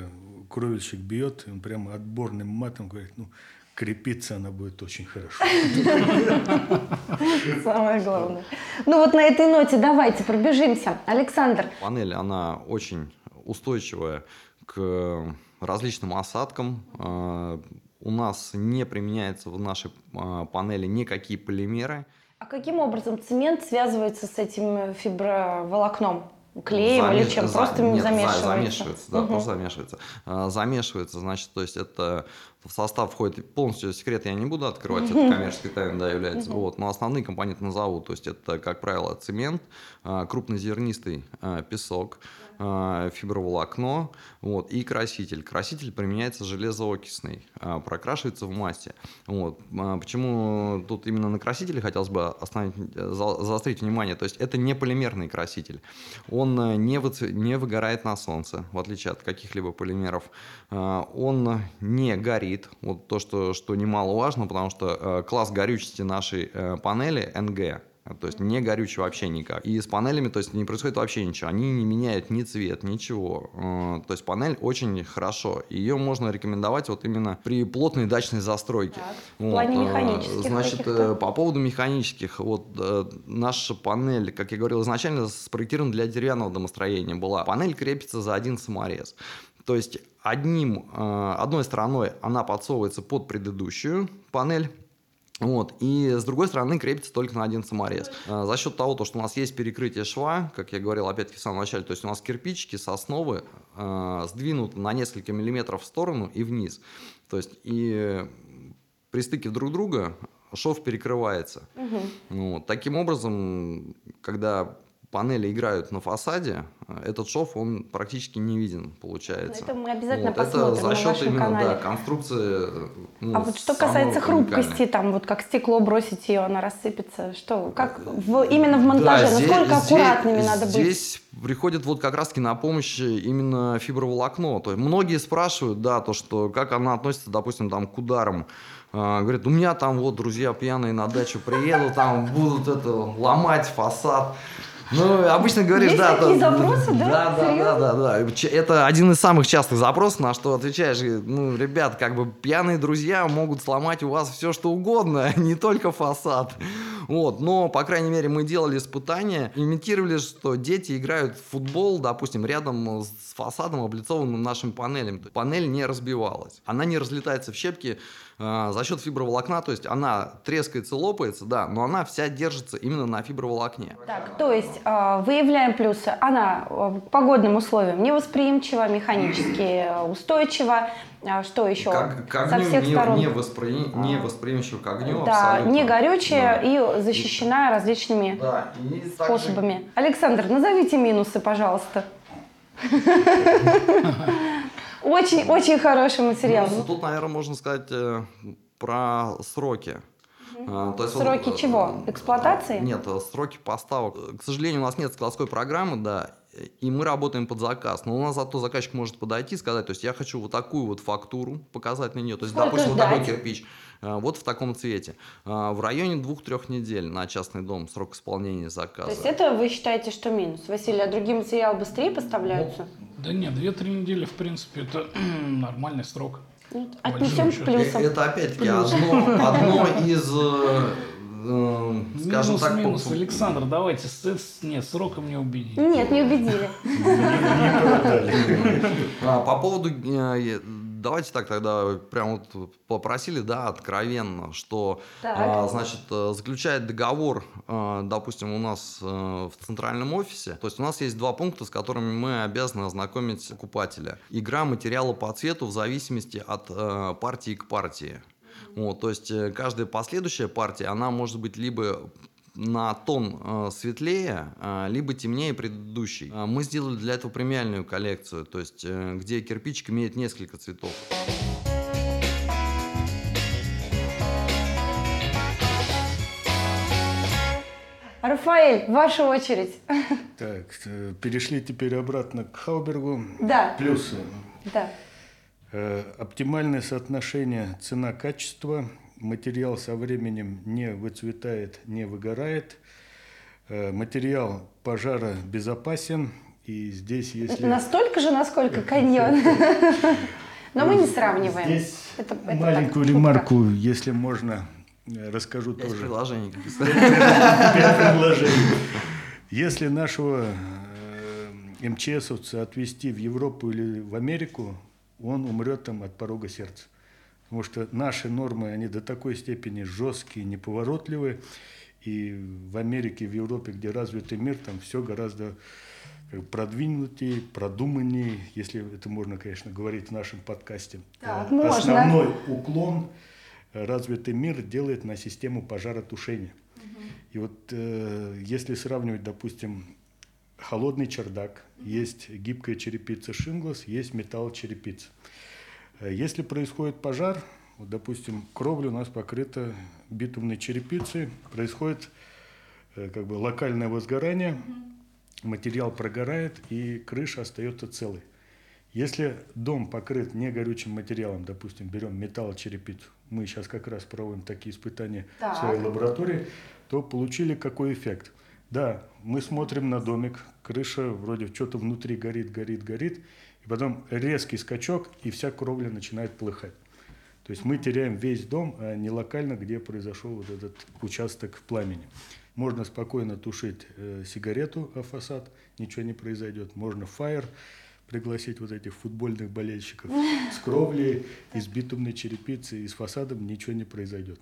Speaker 4: кровельщик бьет, и он прямо отборным матом говорит, ну, крепиться она будет очень хорошо.
Speaker 1: Самое главное. Ну вот на этой ноте давайте пробежимся. Александр.
Speaker 3: Панель, она очень устойчивая к различным осадкам. А, у нас не применяется в нашей а, панели никакие полимеры.
Speaker 1: А каким образом цемент связывается с этим фиброволокном? Клеем Заме... или чем? За... Просто Нет, замешивается?
Speaker 3: замешивается, да, угу. просто замешивается. А, замешивается, значит, то есть это в состав входит полностью секрет, я не буду открывать, это коммерческой тайной, да, является. Вот, но основные компоненты назову, то есть это, как правило, цемент, а, крупнозернистый а, песок, фиброволокно вот, и краситель. Краситель применяется железоокисный, а, прокрашивается в массе. Вот. А, почему тут именно на красителе хотелось бы остановить, заострить внимание? То есть это не полимерный краситель. Он не, вы, не выгорает на солнце, в отличие от каких-либо полимеров. Он не горит, вот то, что, что немаловажно, потому что класс горючести нашей э, панели NG то есть не горючий вообще никак. И с панелями, то есть не происходит вообще ничего. Они не меняют ни цвет, ничего. Э, то есть панель очень хорошо. Ее можно рекомендовать вот именно при плотной дачной застройке. Так,
Speaker 1: вот. В плане э, механических
Speaker 3: Значит, э, по поводу механических. Вот наша панель, как я говорил изначально, спроектирована для деревянного домостроения была. Панель крепится за один саморез. То есть одним, одной стороной она подсовывается под предыдущую панель, вот. И с другой стороны крепится только на один саморез. А, за счет того, что у нас есть перекрытие шва, как я говорил опять-таки в самом начале, то есть у нас кирпичики с основы э, сдвинуты на несколько миллиметров в сторону и вниз. То есть и при стыке друг друга шов перекрывается. Угу. Вот. Таким образом, когда панели играют на фасаде, этот шов, он практически не виден, получается.
Speaker 1: Это мы обязательно вот, посмотрим это за счет
Speaker 3: именно,
Speaker 1: канале.
Speaker 3: Да, конструкции.
Speaker 1: Ну, а вот что касается хрупкости, там вот как стекло бросить ее, она рассыпется, что, как в, именно в монтаже, да, насколько здесь, аккуратными здесь, надо быть?
Speaker 3: Здесь приходит вот как раз-таки на помощь именно фиброволокно. То есть многие спрашивают, да, то, что как она относится, допустим, там к ударам. А, говорит, у меня там вот друзья пьяные на дачу приедут, там будут это ломать фасад. Ну, обычно говоришь,
Speaker 1: Есть
Speaker 3: да.
Speaker 1: такие то, запросы, да?
Speaker 3: Да, да, да, да, да. Это один из самых частых запросов, на что отвечаешь, ну, ребят, как бы пьяные друзья могут сломать у вас все, что угодно, не только фасад. Вот, но, по крайней мере, мы делали испытания, имитировали, что дети играют в футбол, допустим, рядом с фасадом, облицованным нашим панелем. Панель не разбивалась, она не разлетается в щепки, за счет фиброволокна, то есть она трескается, лопается, да, но она вся держится именно на фиброволокне.
Speaker 1: Так, то есть а, выявляем плюсы. Она а, к погодным условиям невосприимчива, механически устойчива, что еще?
Speaker 3: Как, к огню Со всех не, сторон. Не, воспри... не восприимчива к огню
Speaker 1: Да, абсолютно. не горючая да. и защищена и, различными да, и способами. Также... Александр, назовите минусы, пожалуйста. Очень-очень хороший материал.
Speaker 3: Ну, тут, наверное, можно сказать э, про сроки.
Speaker 1: А, то есть сроки он, чего? Эксплуатации?
Speaker 3: Нет, э, сроки поставок. К сожалению, у нас нет складской программы, да, и мы работаем под заказ. Но у нас зато заказчик может подойти и сказать, то есть я хочу вот такую вот фактуру показать на нее. То есть,
Speaker 1: Сколько
Speaker 3: допустим,
Speaker 1: ждать?
Speaker 3: вот такой кирпич. А, вот в таком цвете. А, в районе двух-трех недель на частный дом срок исполнения заказа.
Speaker 1: То есть это вы считаете, что минус? Василий, а другие материалы быстрее поставляются? Ну,
Speaker 2: да нет, две-три недели, в принципе, это нормальный срок.
Speaker 1: Отнесем к плюсам.
Speaker 3: Это опять-таки одно, одно из э,
Speaker 2: э, скажем минус, так... Минус, по... Александр, давайте, с, нет, сроком не убедили.
Speaker 1: Нет, не убедили.
Speaker 3: А, по поводу э, давайте так тогда прям вот попросили, да, откровенно, что, а, значит, э, заключает договор, а, допустим, у нас в центральном офисе, то есть у нас есть два пункта, с которыми мы обязаны ознакомить покупателя. Игра материала по цвету в зависимости от партии к партии. Вот, то есть каждая последующая партия, она может быть либо на тон э, светлее, э, либо темнее предыдущий. Э, мы сделали для этого премиальную коллекцию, то есть э, где кирпичик имеет несколько цветов.
Speaker 1: Рафаэль, ваша очередь.
Speaker 4: Так, э, перешли теперь обратно к Хаубергу.
Speaker 1: Да.
Speaker 4: Плюсы.
Speaker 1: Да.
Speaker 4: Э, оптимальное соотношение цена-качество – материал со временем не выцветает, не выгорает. Э, материал пожара безопасен, и здесь если...
Speaker 1: Настолько же, насколько каньон. Но мы не сравниваем.
Speaker 4: Здесь
Speaker 1: Это, это
Speaker 4: Маленькую
Speaker 1: так,
Speaker 4: ремарку, если можно, э, расскажу
Speaker 3: Пять
Speaker 4: тоже.
Speaker 3: приложений.
Speaker 4: Пять предложений. Если нашего э, МЧСовца отвезти в Европу или в Америку, он умрет там от порога сердца. Потому что наши нормы, они до такой степени жесткие, неповоротливые. И в Америке, в Европе, где развитый мир, там все гораздо бы продвинутее, продуманнее, если это можно, конечно, говорить в нашем подкасте.
Speaker 1: Так,
Speaker 4: Э,
Speaker 1: можно.
Speaker 4: Основной уклон э, развитый мир делает на систему пожаротушения. И вот э, если сравнивать, допустим, холодный чердак, есть гибкая черепица шинглас, есть металлочерепица. Э, Если происходит пожар, вот, допустим, кровля у нас покрыта битумной черепицей, происходит э, как бы локальное возгорание, материал прогорает и крыша остается целой. Если дом покрыт не горючим материалом, допустим, берем металлочерепицу, мы сейчас как раз проводим такие испытания
Speaker 1: Так.
Speaker 4: в своей лаборатории, то получили какой эффект? Да, мы смотрим на домик, крыша вроде что-то внутри горит, горит, горит, и потом резкий скачок, и вся кровля начинает плыхать. То есть мы теряем весь дом, а не локально, где произошел вот этот участок пламени. Можно спокойно тушить э, сигарету о фасад, ничего не произойдет. Можно фаер пригласить вот этих футбольных болельщиков с кровлей, из битумной черепицы, и с фасадом ничего не произойдет.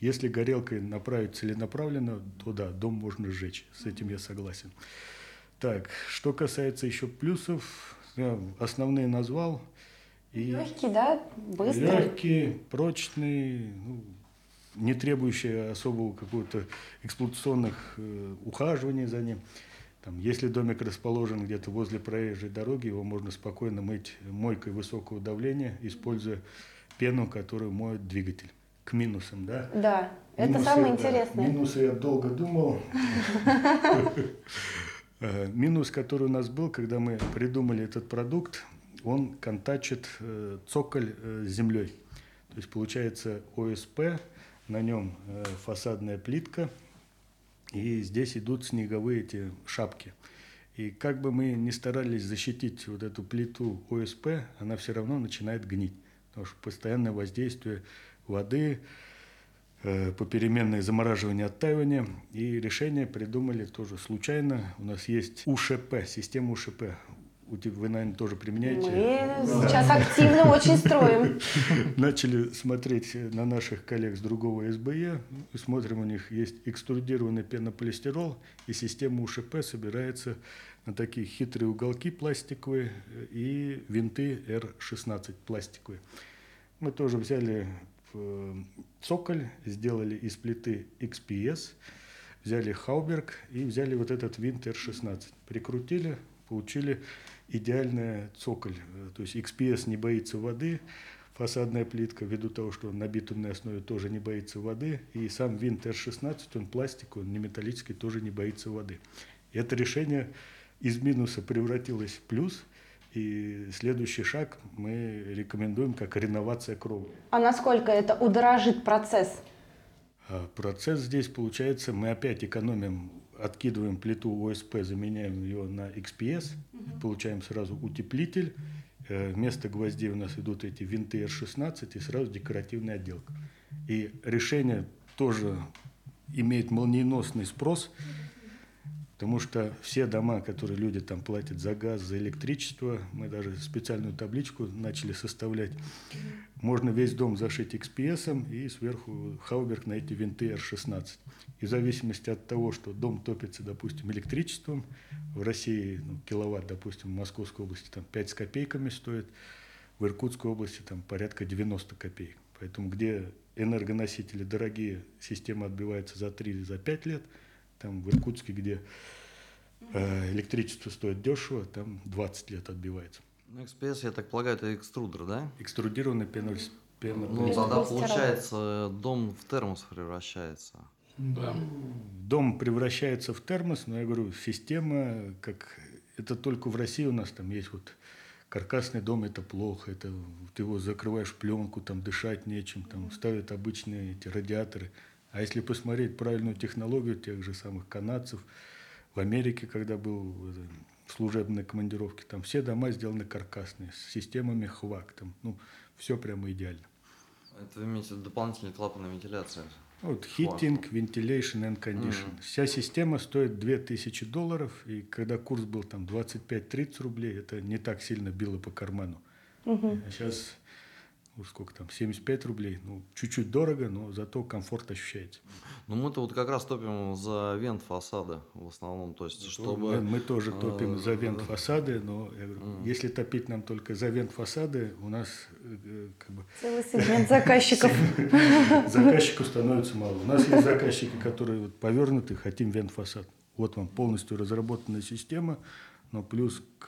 Speaker 4: Если горелкой направить целенаправленно, то да, дом можно сжечь. С этим я согласен. Так, что касается еще плюсов, я основные назвал. И
Speaker 1: Легкий, да? Быстрый.
Speaker 4: Легкий, прочный, ну, не требующий особого какого-то эксплуатационных э, ухаживаний за ним. Там, если домик расположен где-то возле проезжей дороги, его можно спокойно мыть мойкой высокого давления, используя пену, которую моет двигатель. К минусам, да?
Speaker 1: Да, это
Speaker 4: Минусы,
Speaker 1: самое
Speaker 4: да,
Speaker 1: интересное.
Speaker 4: Минусы я долго думал. Э, Минус, который у нас был, когда мы придумали этот продукт, он контачит э, цоколь э, с землей. То есть получается ОСП, на нем фасадная плитка, и здесь идут снеговые эти шапки. И как бы мы ни старались защитить вот эту плиту ОСП, она все равно начинает гнить. Потому что постоянное воздействие воды, э, попеременное замораживание, оттаивание. И решение придумали тоже случайно. У нас есть УШП, система УШП. Вы, наверное, тоже применяете.
Speaker 1: Мы сейчас активно очень строим.
Speaker 4: Начали смотреть на наших коллег с другого СБЕ. Смотрим, у них есть экструдированный пенополистирол, и система УШП собирается на такие хитрые уголки пластиковые э, и винты R16 пластиковые. Мы тоже взяли цоколь, сделали из плиты XPS, взяли Хауберг и взяли вот этот винт R16. Прикрутили, получили идеальный цоколь. Э, То есть XPS не боится воды, фасадная плитка, ввиду того, что на битумной основе тоже не боится воды, и сам винт R16, он пластиковый, он не металлический, тоже не боится воды. И это решение из минуса превратилось в плюс, и следующий шаг мы рекомендуем как реновация кровли.
Speaker 1: А насколько это удорожит процесс?
Speaker 4: А Процесс здесь получается, мы опять экономим, откидываем плиту ОСП, заменяем ее на XPS, получаем сразу утеплитель. Э, Вместо гвоздей у нас идут эти винты R16 и сразу декоративная отделка. И решение тоже имеет молниеносный спрос, потому что все дома, которые люди там платят за газ, за электричество, мы даже специальную табличку начали составлять. Можно весь дом зашить XPS и сверху Хауберг на эти винты R16. И в зависимости от того, что дом топится, допустим, электричеством, в России ну, киловатт, допустим, в Московской области там 5 с копейками стоит, в Иркутской области там порядка 90 копеек. Поэтому где энергоносители дорогие, система отбивается за 3 за 5 лет, там в Иркутске, где э, электричество стоит дешево, там 20 лет отбивается.
Speaker 3: Ну, XPS, я так полагаю, это экструдер, да?
Speaker 4: Экструдированный пеноль-
Speaker 3: Ну,
Speaker 4: пенополистирол.
Speaker 3: тогда получается, дом в термос превращается.
Speaker 2: Да.
Speaker 4: Дом превращается в термос, но я говорю, система, как это только в России у нас там есть вот каркасный дом, это плохо, это ты его закрываешь пленку, там дышать нечем, там ставят обычные эти радиаторы. А если посмотреть правильную технологию тех же самых канадцев, в Америке, когда был э, служебные командировки, там все дома сделаны каркасные, с системами хвак, там, ну, все прямо идеально.
Speaker 3: Это вы имеете в дополнительные клапанные вентиляции?
Speaker 4: Вот heating, ventilation and condition.
Speaker 3: Мгм.
Speaker 4: Вся система стоит 2000 долларов, и когда курс был там 25-30 рублей, это не так сильно било по карману.
Speaker 1: Мгм.
Speaker 4: А сейчас, сколько там, 75 рублей, ну чуть-чуть дорого, но зато комфорт ощущается.
Speaker 3: Ну, мы-то вот как раз топим за вент фасада в основном, то есть,
Speaker 4: Мы,
Speaker 3: чтобы...
Speaker 4: мы тоже топим
Speaker 3: э,
Speaker 4: за вент фасады, но я говорю,
Speaker 3: Мгм.
Speaker 4: если топить нам только за вент фасады, у нас э, э, как бы
Speaker 1: Целый сегмент заказчиков.
Speaker 4: заказчиков становится мало. У нас есть заказчики, которые вот повернуты, хотим вент фасад. Вот вам полностью разработанная система, но плюс к,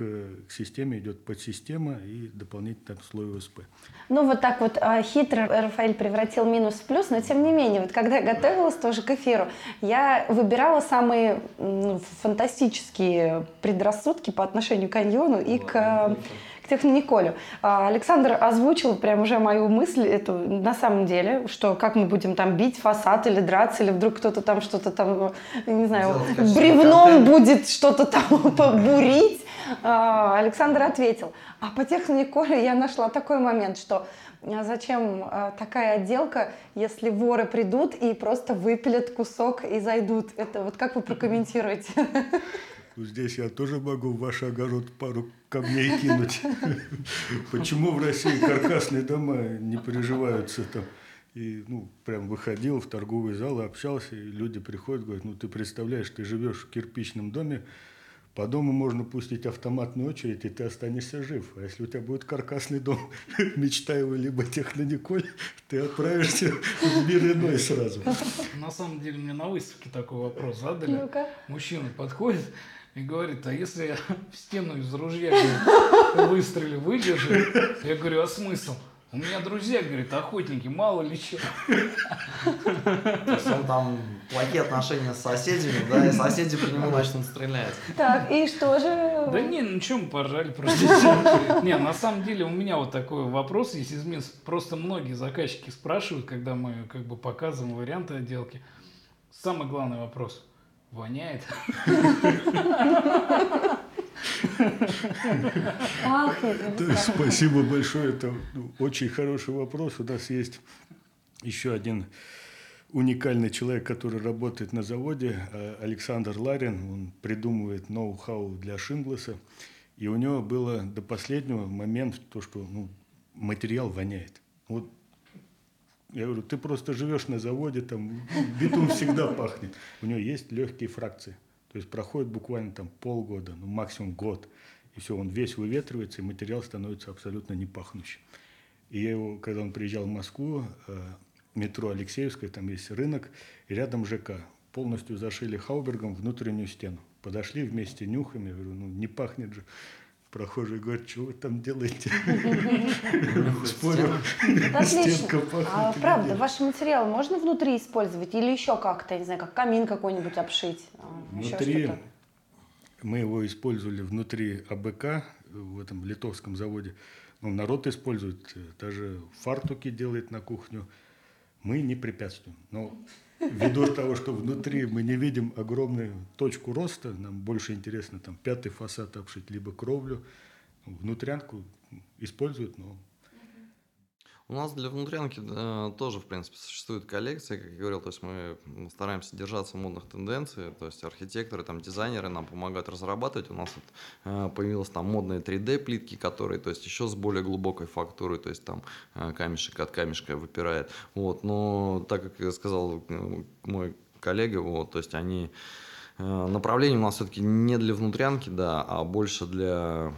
Speaker 4: к системе идет подсистема и дополнительный там слой ОСП.
Speaker 1: Ну, вот так вот а, хитро Рафаэль превратил минус в плюс, но тем не менее, вот когда я готовилась тоже к эфиру, я выбирала самые м, фантастические предрассудки по отношению к каньону и к, э, к технониколю. А, Александр озвучил прям уже мою мысль эту на самом деле, что как мы будем там бить фасад или драться, или вдруг кто-то там что-то там, не знаю,
Speaker 3: Делать
Speaker 1: бревном будет что-то там побурить. А, Александр ответил. А по техниколе я нашла такой момент, что а зачем такая отделка, если воры придут и просто выпилят кусок и зайдут? Это вот как вы прокомментируете?
Speaker 4: Ну, Здесь я тоже могу в ваш огород пару камней кинуть. Почему в России каркасные дома не приживаются там? И, ну, прям выходил в торговый зал и общался, и люди приходят, говорят, ну, ты представляешь, ты живешь в кирпичном доме, по дому можно пустить автоматную очередь, и ты останешься жив. А если у тебя будет каркасный дом, Мечтаева либо Технониколь, ты отправишься в мир иной сразу.
Speaker 2: На самом деле мне на выставке такой вопрос задали.
Speaker 1: Ну-ка.
Speaker 2: Мужчина подходит и говорит, а если я в стену из ружья говорит, выстрелю, выдержу? Я говорю, а смысл? У меня друзья, говорит, охотники, мало ли что.
Speaker 3: То есть он там плохие отношения с соседями, да, и соседи по нему начнут стрелять.
Speaker 1: Так, и что же?
Speaker 2: Да не, ну что мы поржали просто. Не, на самом деле у меня вот такой вопрос есть из Минска. Просто многие заказчики спрашивают, когда мы как бы показываем варианты отделки. Самый главный вопрос. Воняет?
Speaker 4: Спасибо большое. Это очень хороший вопрос. У нас есть еще один уникальный человек, который работает на заводе, э, Александр Ларин. Он придумывает ноу-хау для Шингласа. И у него было до последнего момент то, что ну, материал воняет. Вот я говорю, ты просто живешь на заводе, там битум всегда пахнет. У него есть легкие фракции. То есть проходит буквально там полгода, ну максимум год. И все, он весь выветривается, и материал становится абсолютно не пахнущим. И я его, когда он приезжал в Москву, э, метро Алексеевское, там есть рынок, и рядом ЖК. Полностью зашили хаубергом внутреннюю стену. Подошли вместе, нюхаем, я говорю, ну не пахнет же. Прохожие говорят, что вы там делаете? Спорю, стенка.
Speaker 1: А, правда,
Speaker 4: нет.
Speaker 1: ваши материалы можно внутри использовать или еще как-то, не знаю, как камин какой-нибудь обшить? а,
Speaker 4: Внутри мы его использовали внутри АБК в этом литовском заводе. Ну, народ использует, э, даже фартуки делает на кухню. Мы не препятствуем. Но ввиду того, что внутри мы не видим огромную точку роста, нам больше интересно там пятый фасад обшить, либо кровлю. Ну, Внутрянку используют, но
Speaker 3: У нас для внутрянки э, тоже, в принципе, существует коллекция, как я говорил, то есть мы стараемся держаться модных тенденций, то есть архитекторы, там, дизайнеры нам помогают разрабатывать. У нас вот, э, там модные 3D-плитки, которые, то есть еще с более глубокой фактурой, то есть там э, камешек от камешка выпирает. Вот, но так как я сказал мой коллега, вот, то есть они э, направление у нас все-таки не для внутрянки, да, а больше для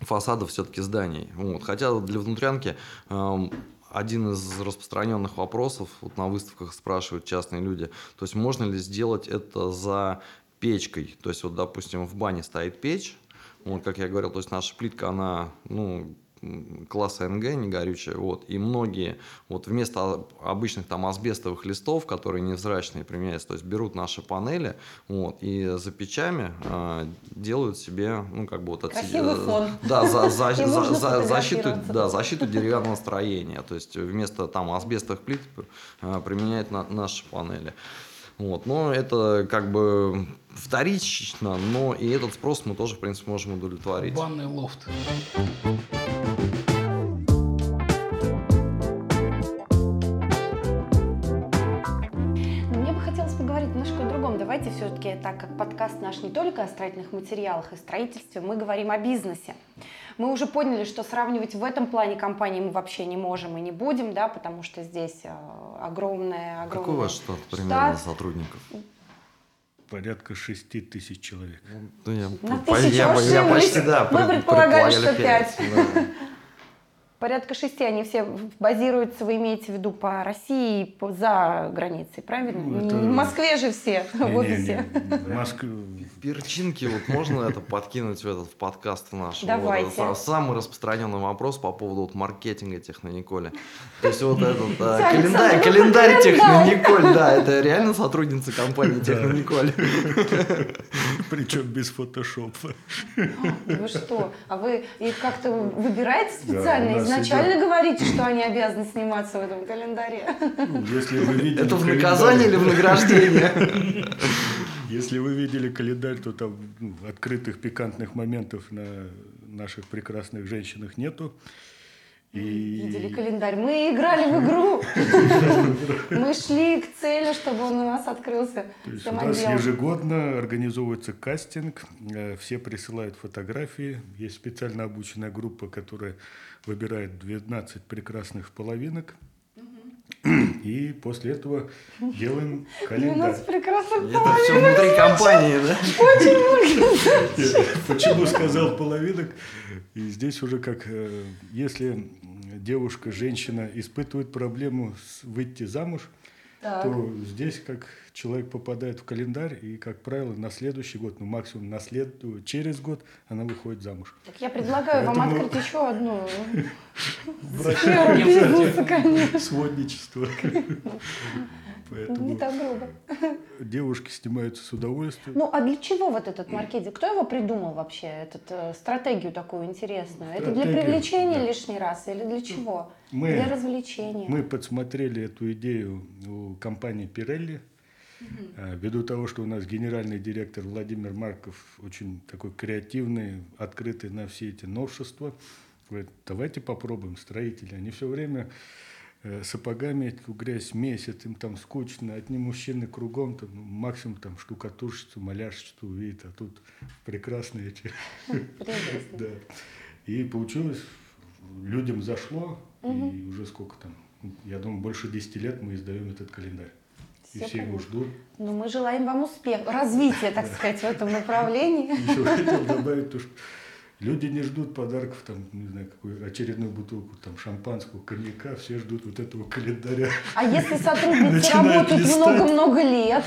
Speaker 3: фасадов все-таки зданий. Вот. Хотя для внутрянки эм, один из распространенных вопросов, вот на выставках спрашивают частные люди, то есть можно ли сделать это за печкой, то есть вот, допустим, в бане стоит печь, вот, как я говорил, то есть наша плитка, она, ну, класса НГ, не горючая, вот, и многие, вот, вместо обычных там асбестовых листов, которые невзрачные применяются, то есть берут наши панели, вот, и за печами а, делают себе, ну, как бы вот от
Speaker 1: Красивый фон.
Speaker 3: Да, за, за, за- за- защиту, да, защиту деревянного строения, то есть вместо там асбестовых плит а, применяют на, наши панели. Вот, но это как бы вторично, но и этот спрос мы тоже, в принципе, можем удовлетворить.
Speaker 2: Банный лофт.
Speaker 1: Так как подкаст наш не только о строительных материалах и строительстве, мы говорим о бизнесе. Мы уже поняли, что сравнивать в этом плане компании мы вообще не можем и не будем, да, потому что здесь э, огромная, огромная...
Speaker 3: Какой ваш штат примерно сотрудников?
Speaker 4: Порядка шести тысяч человек.
Speaker 3: Ну, я,
Speaker 1: На тысячу
Speaker 3: я, я почти, да,
Speaker 1: Мы
Speaker 3: пред-
Speaker 1: предполагали, что
Speaker 3: пять, да.
Speaker 1: Порядка шести, они все базируются, вы имеете в виду, по России и по- за границей, правильно?
Speaker 4: Ну, это-
Speaker 1: В Москве же все в офисе.
Speaker 4: в Москве-
Speaker 3: Перчинки, вот можно это подкинуть в этот в подкаст наш?
Speaker 1: Давайте.
Speaker 3: Вот, это самый распространенный вопрос по поводу вот маркетинга Технониколя. То есть вот этот
Speaker 1: Александр,
Speaker 3: календарь, календарь. Технониколь, да, это реально сотрудница компании Технониколь.
Speaker 4: Причем без фотошопа.
Speaker 1: Вы что? А вы их как-то выбираете специально? Изначально
Speaker 4: идет-
Speaker 1: говорите, что они обязаны сниматься в этом календаре?
Speaker 4: Ну, Если вы видели
Speaker 3: Это в наказание или в награждение?
Speaker 4: Если вы видели календарь, то там ну, открытых пикантных моментов на наших прекрасных женщинах нету. И
Speaker 1: Видели календарь. Мы играли в игру. Мы шли к цели, чтобы он у нас открылся.
Speaker 4: У нас ежегодно организовывается кастинг, э, все присылают фотографии, есть специально обученная группа, которая выбирает 12 прекрасных половинок, и после этого делаем
Speaker 1: У
Speaker 4: календарь.
Speaker 1: нас прекрасно
Speaker 3: Это все внутри компании, да?
Speaker 4: Почему сказал половинок? И здесь уже как, э, если девушка, женщина испытывает проблему выйти замуж,
Speaker 1: Так.
Speaker 4: то здесь как человек попадает в календарь, и, как правило, на следующий год, ну максимум на след... через год она выходит замуж.
Speaker 1: Так я предлагаю вам
Speaker 4: Поэтому-
Speaker 1: открыть еще одну сферу бизнеса, конечно.
Speaker 4: сводничество.
Speaker 1: Не
Speaker 4: Поэтому
Speaker 1: так грубо.
Speaker 4: девушки снимаются с удовольствием.
Speaker 1: Ну, а для чего вот этот маркетинг? Кто его придумал вообще, эту стратегию такую интересную? Это для привлечения
Speaker 4: да.
Speaker 1: лишний раз или для чего?
Speaker 4: Мы-
Speaker 1: Для развлечения.
Speaker 4: Мы подсмотрели эту идею у компании Pirelli. А, Ввиду того, что у нас генеральный директор Владимир Марков очень такой креативный, открытый на все эти новшества, говорит, давайте попробуем, строители. Они все время э, сапогами эту грязь месяц, им там скучно, одни мужчины кругом, там, ну, максимум там штукатурщицу, малярщицу увидят, а тут прекрасные эти да. И получилось, людям зашло, и уже сколько там, я думаю, больше 10 лет мы издаем этот календарь. И
Speaker 1: Всё
Speaker 4: все его ждут.
Speaker 1: Ну, мы желаем вам успеха, развития, так сказать, в этом направлении.
Speaker 4: Еще хотел добавить то, что люди не ждут подарков, там, не знаю, какую очередную бутылку там, шампанского, коньяка, все ждут вот этого календаря.
Speaker 1: А если сотрудницы
Speaker 4: Начинают
Speaker 1: работают много-много лет,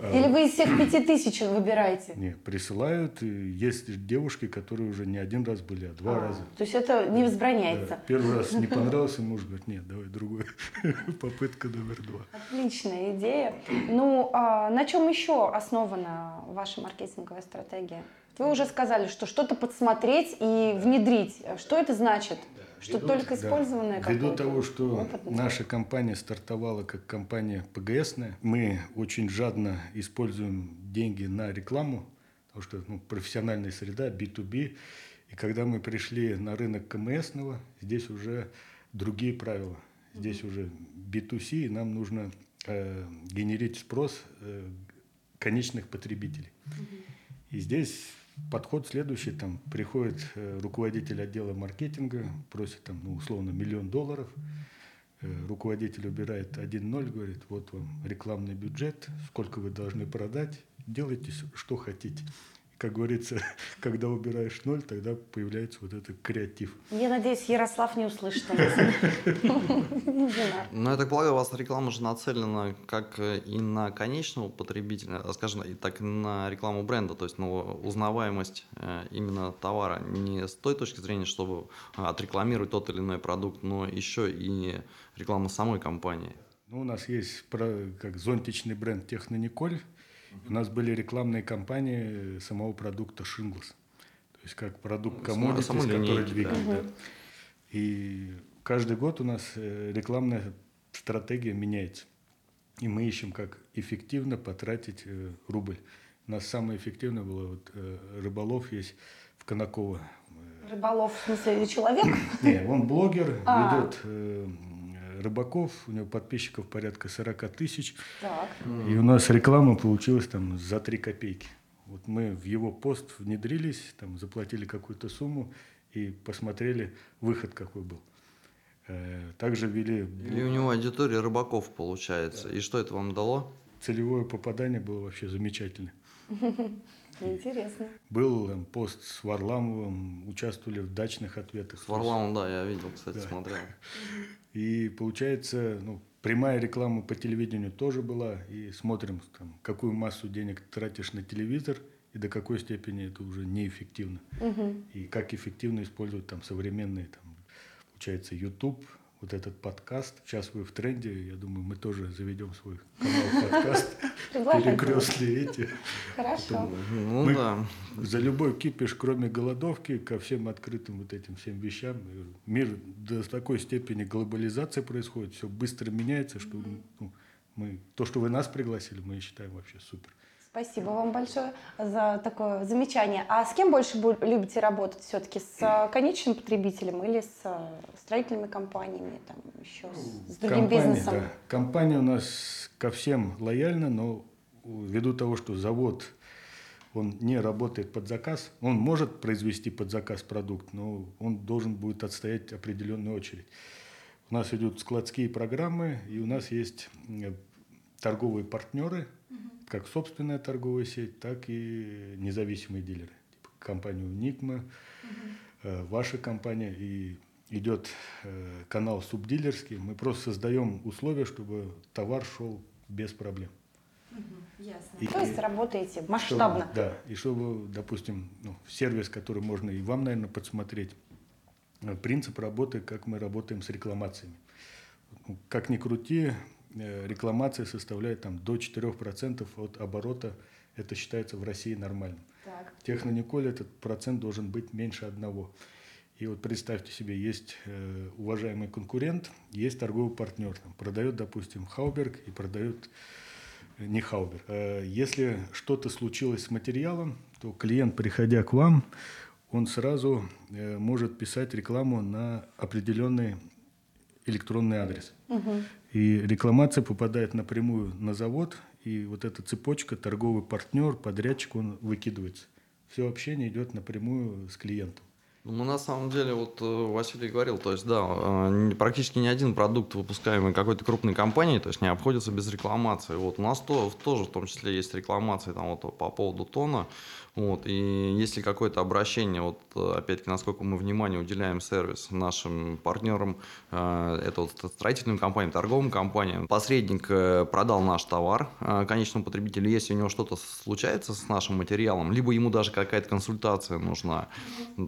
Speaker 4: А,
Speaker 1: или вы из всех пяти тысяч выбираете?
Speaker 4: Не, присылают, есть девушки, которые уже не один раз были, а два
Speaker 1: А,
Speaker 4: раза.
Speaker 1: То есть это не
Speaker 4: Да.
Speaker 1: возбраняется.
Speaker 4: Первый раз не понравился, муж говорит, нет, давай другой. Попытка номер два.
Speaker 1: Отличная идея. Ну, а на чем еще основана ваша маркетинговая стратегия? Вы уже сказали, что что-то подсмотреть и внедрить. Что это значит? Что
Speaker 4: Ввиду-
Speaker 1: только
Speaker 4: да.
Speaker 1: использованное
Speaker 4: Ввиду
Speaker 1: какое-то
Speaker 4: того, что
Speaker 1: опытное?
Speaker 4: наша компания стартовала как компания ПГСная, мы очень жадно используем деньги на рекламу, потому что ну, профессиональная среда, B2B. И когда мы пришли на рынок КМСного, здесь уже другие правила. Здесь уже B2C, и нам нужно э, генерить спрос э, конечных потребителей. И здесь подход следующий, там приходит э, руководитель отдела маркетинга, просит там, ну, условно, миллион долларов, Э, руководитель убирает 1-0, говорит, вот вам рекламный бюджет, сколько вы должны продать, делайте, что хотите. Как говорится, когда убираешь ноль, тогда появляется вот этот креатив.
Speaker 1: Я надеюсь, Ярослав не услышит знаю.
Speaker 3: Ну, я так полагаю, у вас реклама же нацелена как э, и на конечного потребителя, а, скажем, и так и на рекламу бренда, то есть на узнаваемость э, именно товара. Не с той точки зрения, чтобы э, отрекламировать тот или иной продукт, но еще и реклама самой компании.
Speaker 4: Ну, у нас есть как зонтичный бренд Технониколь. У нас были рекламные кампании э, самого продукта Shingles. То есть как продукт
Speaker 3: самой
Speaker 4: который двигает.
Speaker 1: да.
Speaker 4: да. И каждый год у нас э, рекламная стратегия меняется. И мы ищем, как эффективно потратить э, рубль. У нас самое эффективное было, вот, рыболов есть в Конаково.
Speaker 1: Рыболов, в смысле, человек?
Speaker 4: Не, он блогер,
Speaker 1: А.
Speaker 4: ведет Рыбаков, у него подписчиков порядка 40 тысяч.
Speaker 1: Так.
Speaker 4: И у нас реклама получилась там за 3 копейки. Вот мы в его пост внедрились, там заплатили какую-то сумму и посмотрели выход какой был. Э, Также ввели
Speaker 3: Или у него аудитория рыбаков получается. И что это вам дало?
Speaker 4: целевое попадание было вообще замечательно.
Speaker 1: Интересно.
Speaker 4: Был пост с Варламовым, участвовали в дачных ответах.
Speaker 3: С Варламом, да, я видел, кстати,
Speaker 4: Да.
Speaker 3: смотрел.
Speaker 4: И получается, ну, прямая реклама по телевидению тоже была. И смотрим, там, какую массу денег тратишь на телевизор и до какой степени это уже неэффективно. И как эффективно использовать там современные, там, получается, YouTube, вот этот подкаст. Сейчас вы в тренде, я думаю, мы тоже заведем свой канал подкаст. Перекрестные эти.
Speaker 1: Хорошо.
Speaker 3: Ну да.
Speaker 4: За любой кипиш, кроме голодовки, ко всем открытым вот этим всем вещам. Мир до такой степени глобализации происходит, все быстро меняется, что ну, мы, то, что вы нас пригласили, мы считаем вообще супер.
Speaker 1: Спасибо вам большое за такое замечание. А с кем больше любите работать все-таки? С а, конечным потребителем или с а, строительными компаниями, там еще с, с другим
Speaker 4: Компания,
Speaker 1: бизнесом?
Speaker 4: да. Компания у нас ко всем лояльна, но ввиду того, что завод он не работает под заказ, он может произвести под заказ продукт, но он должен будет отстоять определенную очередь. У нас идут складские программы, и у нас есть э, торговые партнеры, как собственная торговая сеть, так и независимые дилеры. Типа компанию Никма, э, ваша компания, и идет э, канал субдилерский. Мы просто создаем условия, чтобы товар шел без проблем. И-
Speaker 1: То есть работаете
Speaker 4: чтобы-
Speaker 1: масштабно.
Speaker 4: да, и чтобы, допустим, ну, сервис, который можно и вам, наверное, подсмотреть, э, принцип работы, как мы работаем с рекламациями. Ну, Как ни крути, рекламация составляет там, до 4% от оборота. Это считается в России нормальным.
Speaker 1: Так.
Speaker 4: Технониколе этот процент должен быть меньше одного. И вот представьте себе, есть э, уважаемый конкурент, есть торговый партнер. Там, продает, допустим, Хауберг и продает э, не Хауберг. Э, если что-то случилось с материалом, то клиент, приходя к вам, он сразу э, может писать рекламу на определенный электронный адрес. И рекламация попадает напрямую на завод, и вот эта цепочка, торговый партнер, подрядчик, он выкидывается. Все общение идет напрямую с клиентом.
Speaker 3: Ну, на самом деле, вот э, Василий говорил, то есть, да, э, практически ни один продукт, выпускаемый какой-то крупной компанией, то есть не обходится без рекламации. Вот у нас то, тоже в том числе есть рекламация там, вот, по поводу тона. Вот, и если какое-то обращение, вот э, опять-таки, насколько мы внимание уделяем сервис нашим партнерам, это вот строительным компаниям, торговым компаниям, посредник продал наш товар конечному потребителю, если у него что-то случается с нашим материалом, либо ему даже какая-то консультация нужна,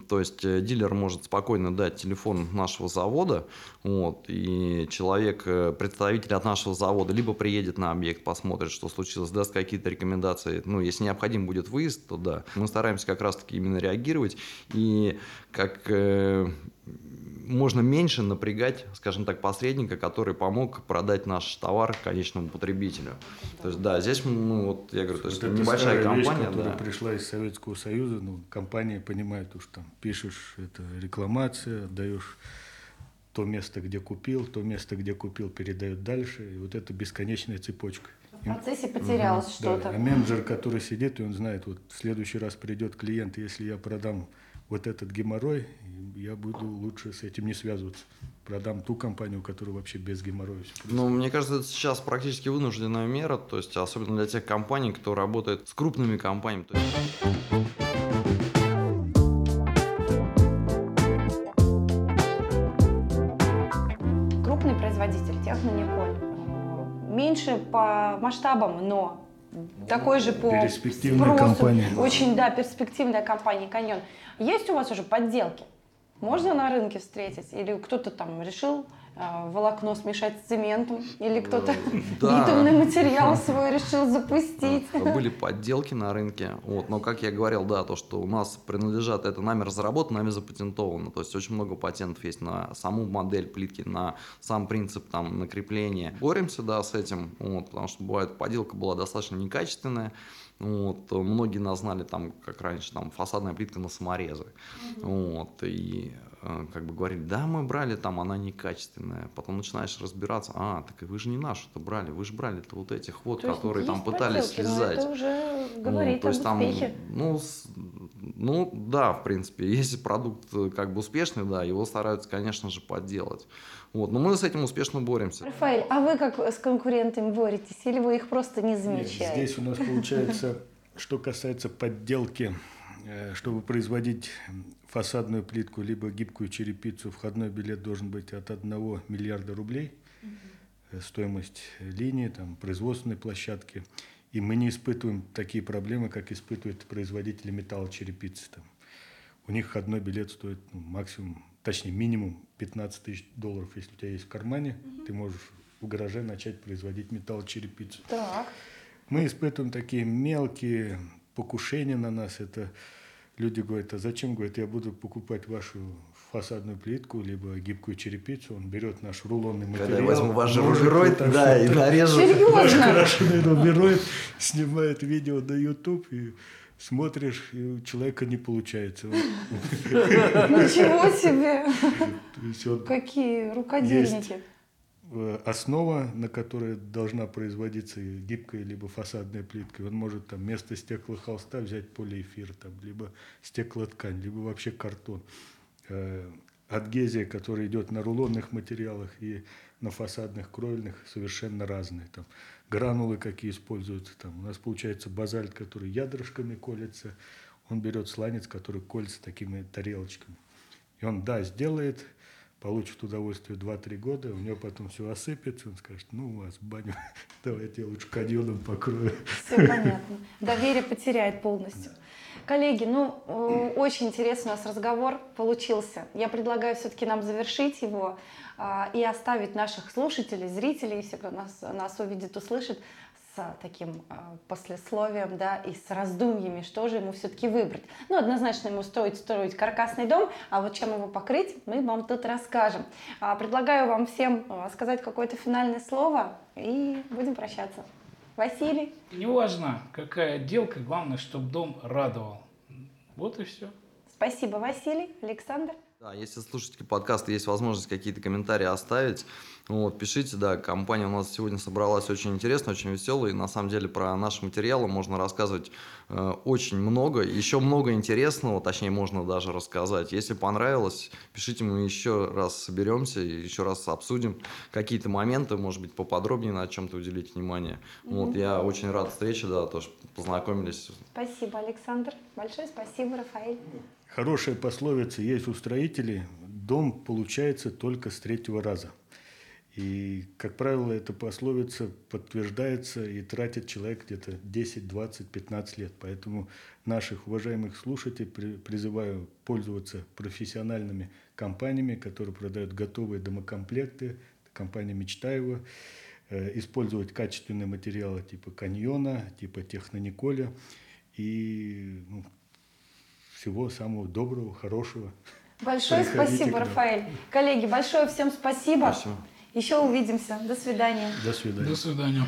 Speaker 3: то есть э, дилер может спокойно дать телефон нашего завода, вот, и человек, э, представитель от нашего завода, либо приедет на объект, посмотрит, что случилось, даст какие-то рекомендации. Ну, если необходим будет выезд, то да. Мы стараемся как раз-таки именно реагировать и как э, можно меньше напрягать, скажем так, посредника, который помог продать наш товар конечному потребителю. То есть, да, здесь, ну, вот я говорю, то есть
Speaker 4: Вот это
Speaker 3: небольшая
Speaker 4: старая вещь,
Speaker 3: компания,
Speaker 4: которая
Speaker 3: да.
Speaker 4: пришла из Советского Союза, ну, компания понимает, уж там пишешь, это рекламация, даешь то место, где купил, то место, где купил, передает дальше, и вот это бесконечная цепочка.
Speaker 1: В процессе потерялось
Speaker 4: Да,
Speaker 1: что-то.
Speaker 4: а менеджер, который сидит, и он знает, вот в следующий раз придет клиент, если я продам вот этот геморрой, я буду лучше с этим не связываться. Продам ту компанию, у которой вообще без геморроя
Speaker 3: Ну, мне кажется, это сейчас практически вынужденная мера, то есть особенно для тех компаний, кто работает с крупными компаниями. То есть,
Speaker 1: Крупный производитель, Технониколь. Меньше по масштабам, но такой же по
Speaker 4: Перспективная
Speaker 1: спросу.
Speaker 4: компания.
Speaker 1: Очень, да, перспективная компания «Каньон». Есть у вас уже подделки? Можно на рынке встретить? Или кто-то там решил э, волокно смешать с цементом? Или кто-то
Speaker 3: да.
Speaker 1: битумный материал свой решил запустить?
Speaker 3: Были подделки на рынке, вот, но как я говорил, да, то, что у нас принадлежат, это нами разработано, нами запатентовано, то есть очень много патентов есть на саму модель плитки, на сам принцип там накрепления. Боремся, да, с этим, вот, потому что бывает, подделка была достаточно некачественная, вот, многие нас знали там, как раньше, там фасадная плитка на саморезы, вот, и э, как бы говорили, да, мы брали там, она некачественная. Потом начинаешь разбираться, а, так и вы же не нашу-то брали, вы же брали-то вот этих вот,
Speaker 1: То есть
Speaker 3: которые там пытались
Speaker 1: подделки, но
Speaker 3: связать.
Speaker 1: Это уже
Speaker 3: Ну,
Speaker 1: говорит
Speaker 3: то есть там,
Speaker 1: успехе.
Speaker 3: ну, с- ну, да, в принципе, если продукт э, как бы успешный, да, его стараются, конечно же, подделать. Вот, но мы с этим успешно боремся.
Speaker 1: Рафаэль, а вы как с конкурентами боретесь? Или вы их просто не
Speaker 4: Нет,
Speaker 1: замечаете?
Speaker 4: здесь у нас получается, что касается подделки, э, чтобы производить фасадную плитку либо гибкую черепицу, входной билет должен быть от 1 миллиарда рублей, э, стоимость линии, там, производственной площадки. И мы не испытываем такие проблемы, как испытывают производители металлочерепицы. Там. У них входной билет стоит ну, максимум, точнее минимум 15 тысяч долларов, если у тебя есть в кармане, ты можешь в гараже начать производить металлочерепицу.
Speaker 1: Так.
Speaker 4: Мы испытываем такие мелкие покушения на нас. Это люди говорят, а зачем, говорят, я буду покупать вашу фасадную плитку, либо гибкую черепицу. Он берет наш рулонный материал.
Speaker 3: Когда я возьму ваш рулероид, да, и нарежу.
Speaker 4: Ваш
Speaker 1: Серьезно?
Speaker 4: крашеный рулероид, снимает видео на YouTube и смотришь, и у человека не получается.
Speaker 1: Ничего себе! Какие рукодельники.
Speaker 4: Э, основа, на которой должна производиться гибкая либо фасадная плитка, он может там вместо стеклохолста взять полиэфир, там, либо стеклоткань, либо вообще картон. Э, Адгезия, которая идет на рулонных материалах и на фасадных кровельных, совершенно разные. Там гранулы какие используются. Там у нас получается базальт, который ядрышками колется. Он берет сланец, который колется такими тарелочками. И он, да, сделает, получит удовольствие 2-3 года, у него потом все осыпется, он скажет, ну, у вас баню, давайте я лучше каньоном покрою.
Speaker 1: Все понятно. Доверие потеряет полностью. Коллеги, ну, э, очень интересный у нас разговор получился. Я предлагаю все-таки нам завершить его а, и оставить наших слушателей, зрителей, все, кто нас, нас увидит, услышит, с таким а, послесловием, да, и с раздумьями, что же ему все-таки выбрать. Ну, однозначно ему стоит строить каркасный дом, а вот чем его покрыть, мы вам тут расскажем. А, Предлагаю вам всем а, сказать какое-то финальное слово и будем прощаться. Василий.
Speaker 2: Неважно, какая отделка, главное, чтобы дом радовал. Вот и все.
Speaker 1: Спасибо, Василий. Александр.
Speaker 3: Да, если слушатели подкаста есть возможность какие-то комментарии оставить, вот, пишите, да, компания у нас сегодня собралась очень интересная, очень веселая, и на самом деле про наши материалы можно рассказывать э, очень много, еще много интересного, точнее, можно даже рассказать. Если понравилось, пишите, мы еще раз соберемся и еще раз обсудим какие-то моменты, может быть, поподробнее на чем-то уделить внимание. Вот, я очень рад встрече, да, то, что познакомились.
Speaker 1: Спасибо, Александр. Большое спасибо, Рафаэль.
Speaker 4: Хорошая пословица есть у строителей, дом получается только с третьего раза. И, как правило, эта пословица подтверждается и тратит человек где-то 10, 20, 15 лет. Поэтому наших уважаемых слушателей при- призываю пользоваться профессиональными компаниями, которые продают готовые домокомплекты, компания Мечтаева, э, использовать качественные материалы типа каньона, типа технониколя и ну, всего самого доброго, хорошего.
Speaker 1: Большое спасибо. Рафаэль. Коллеги, большое всем спасибо.
Speaker 3: Спасибо.
Speaker 1: Еще увидимся. До свидания.
Speaker 4: До свидания.
Speaker 2: До свидания.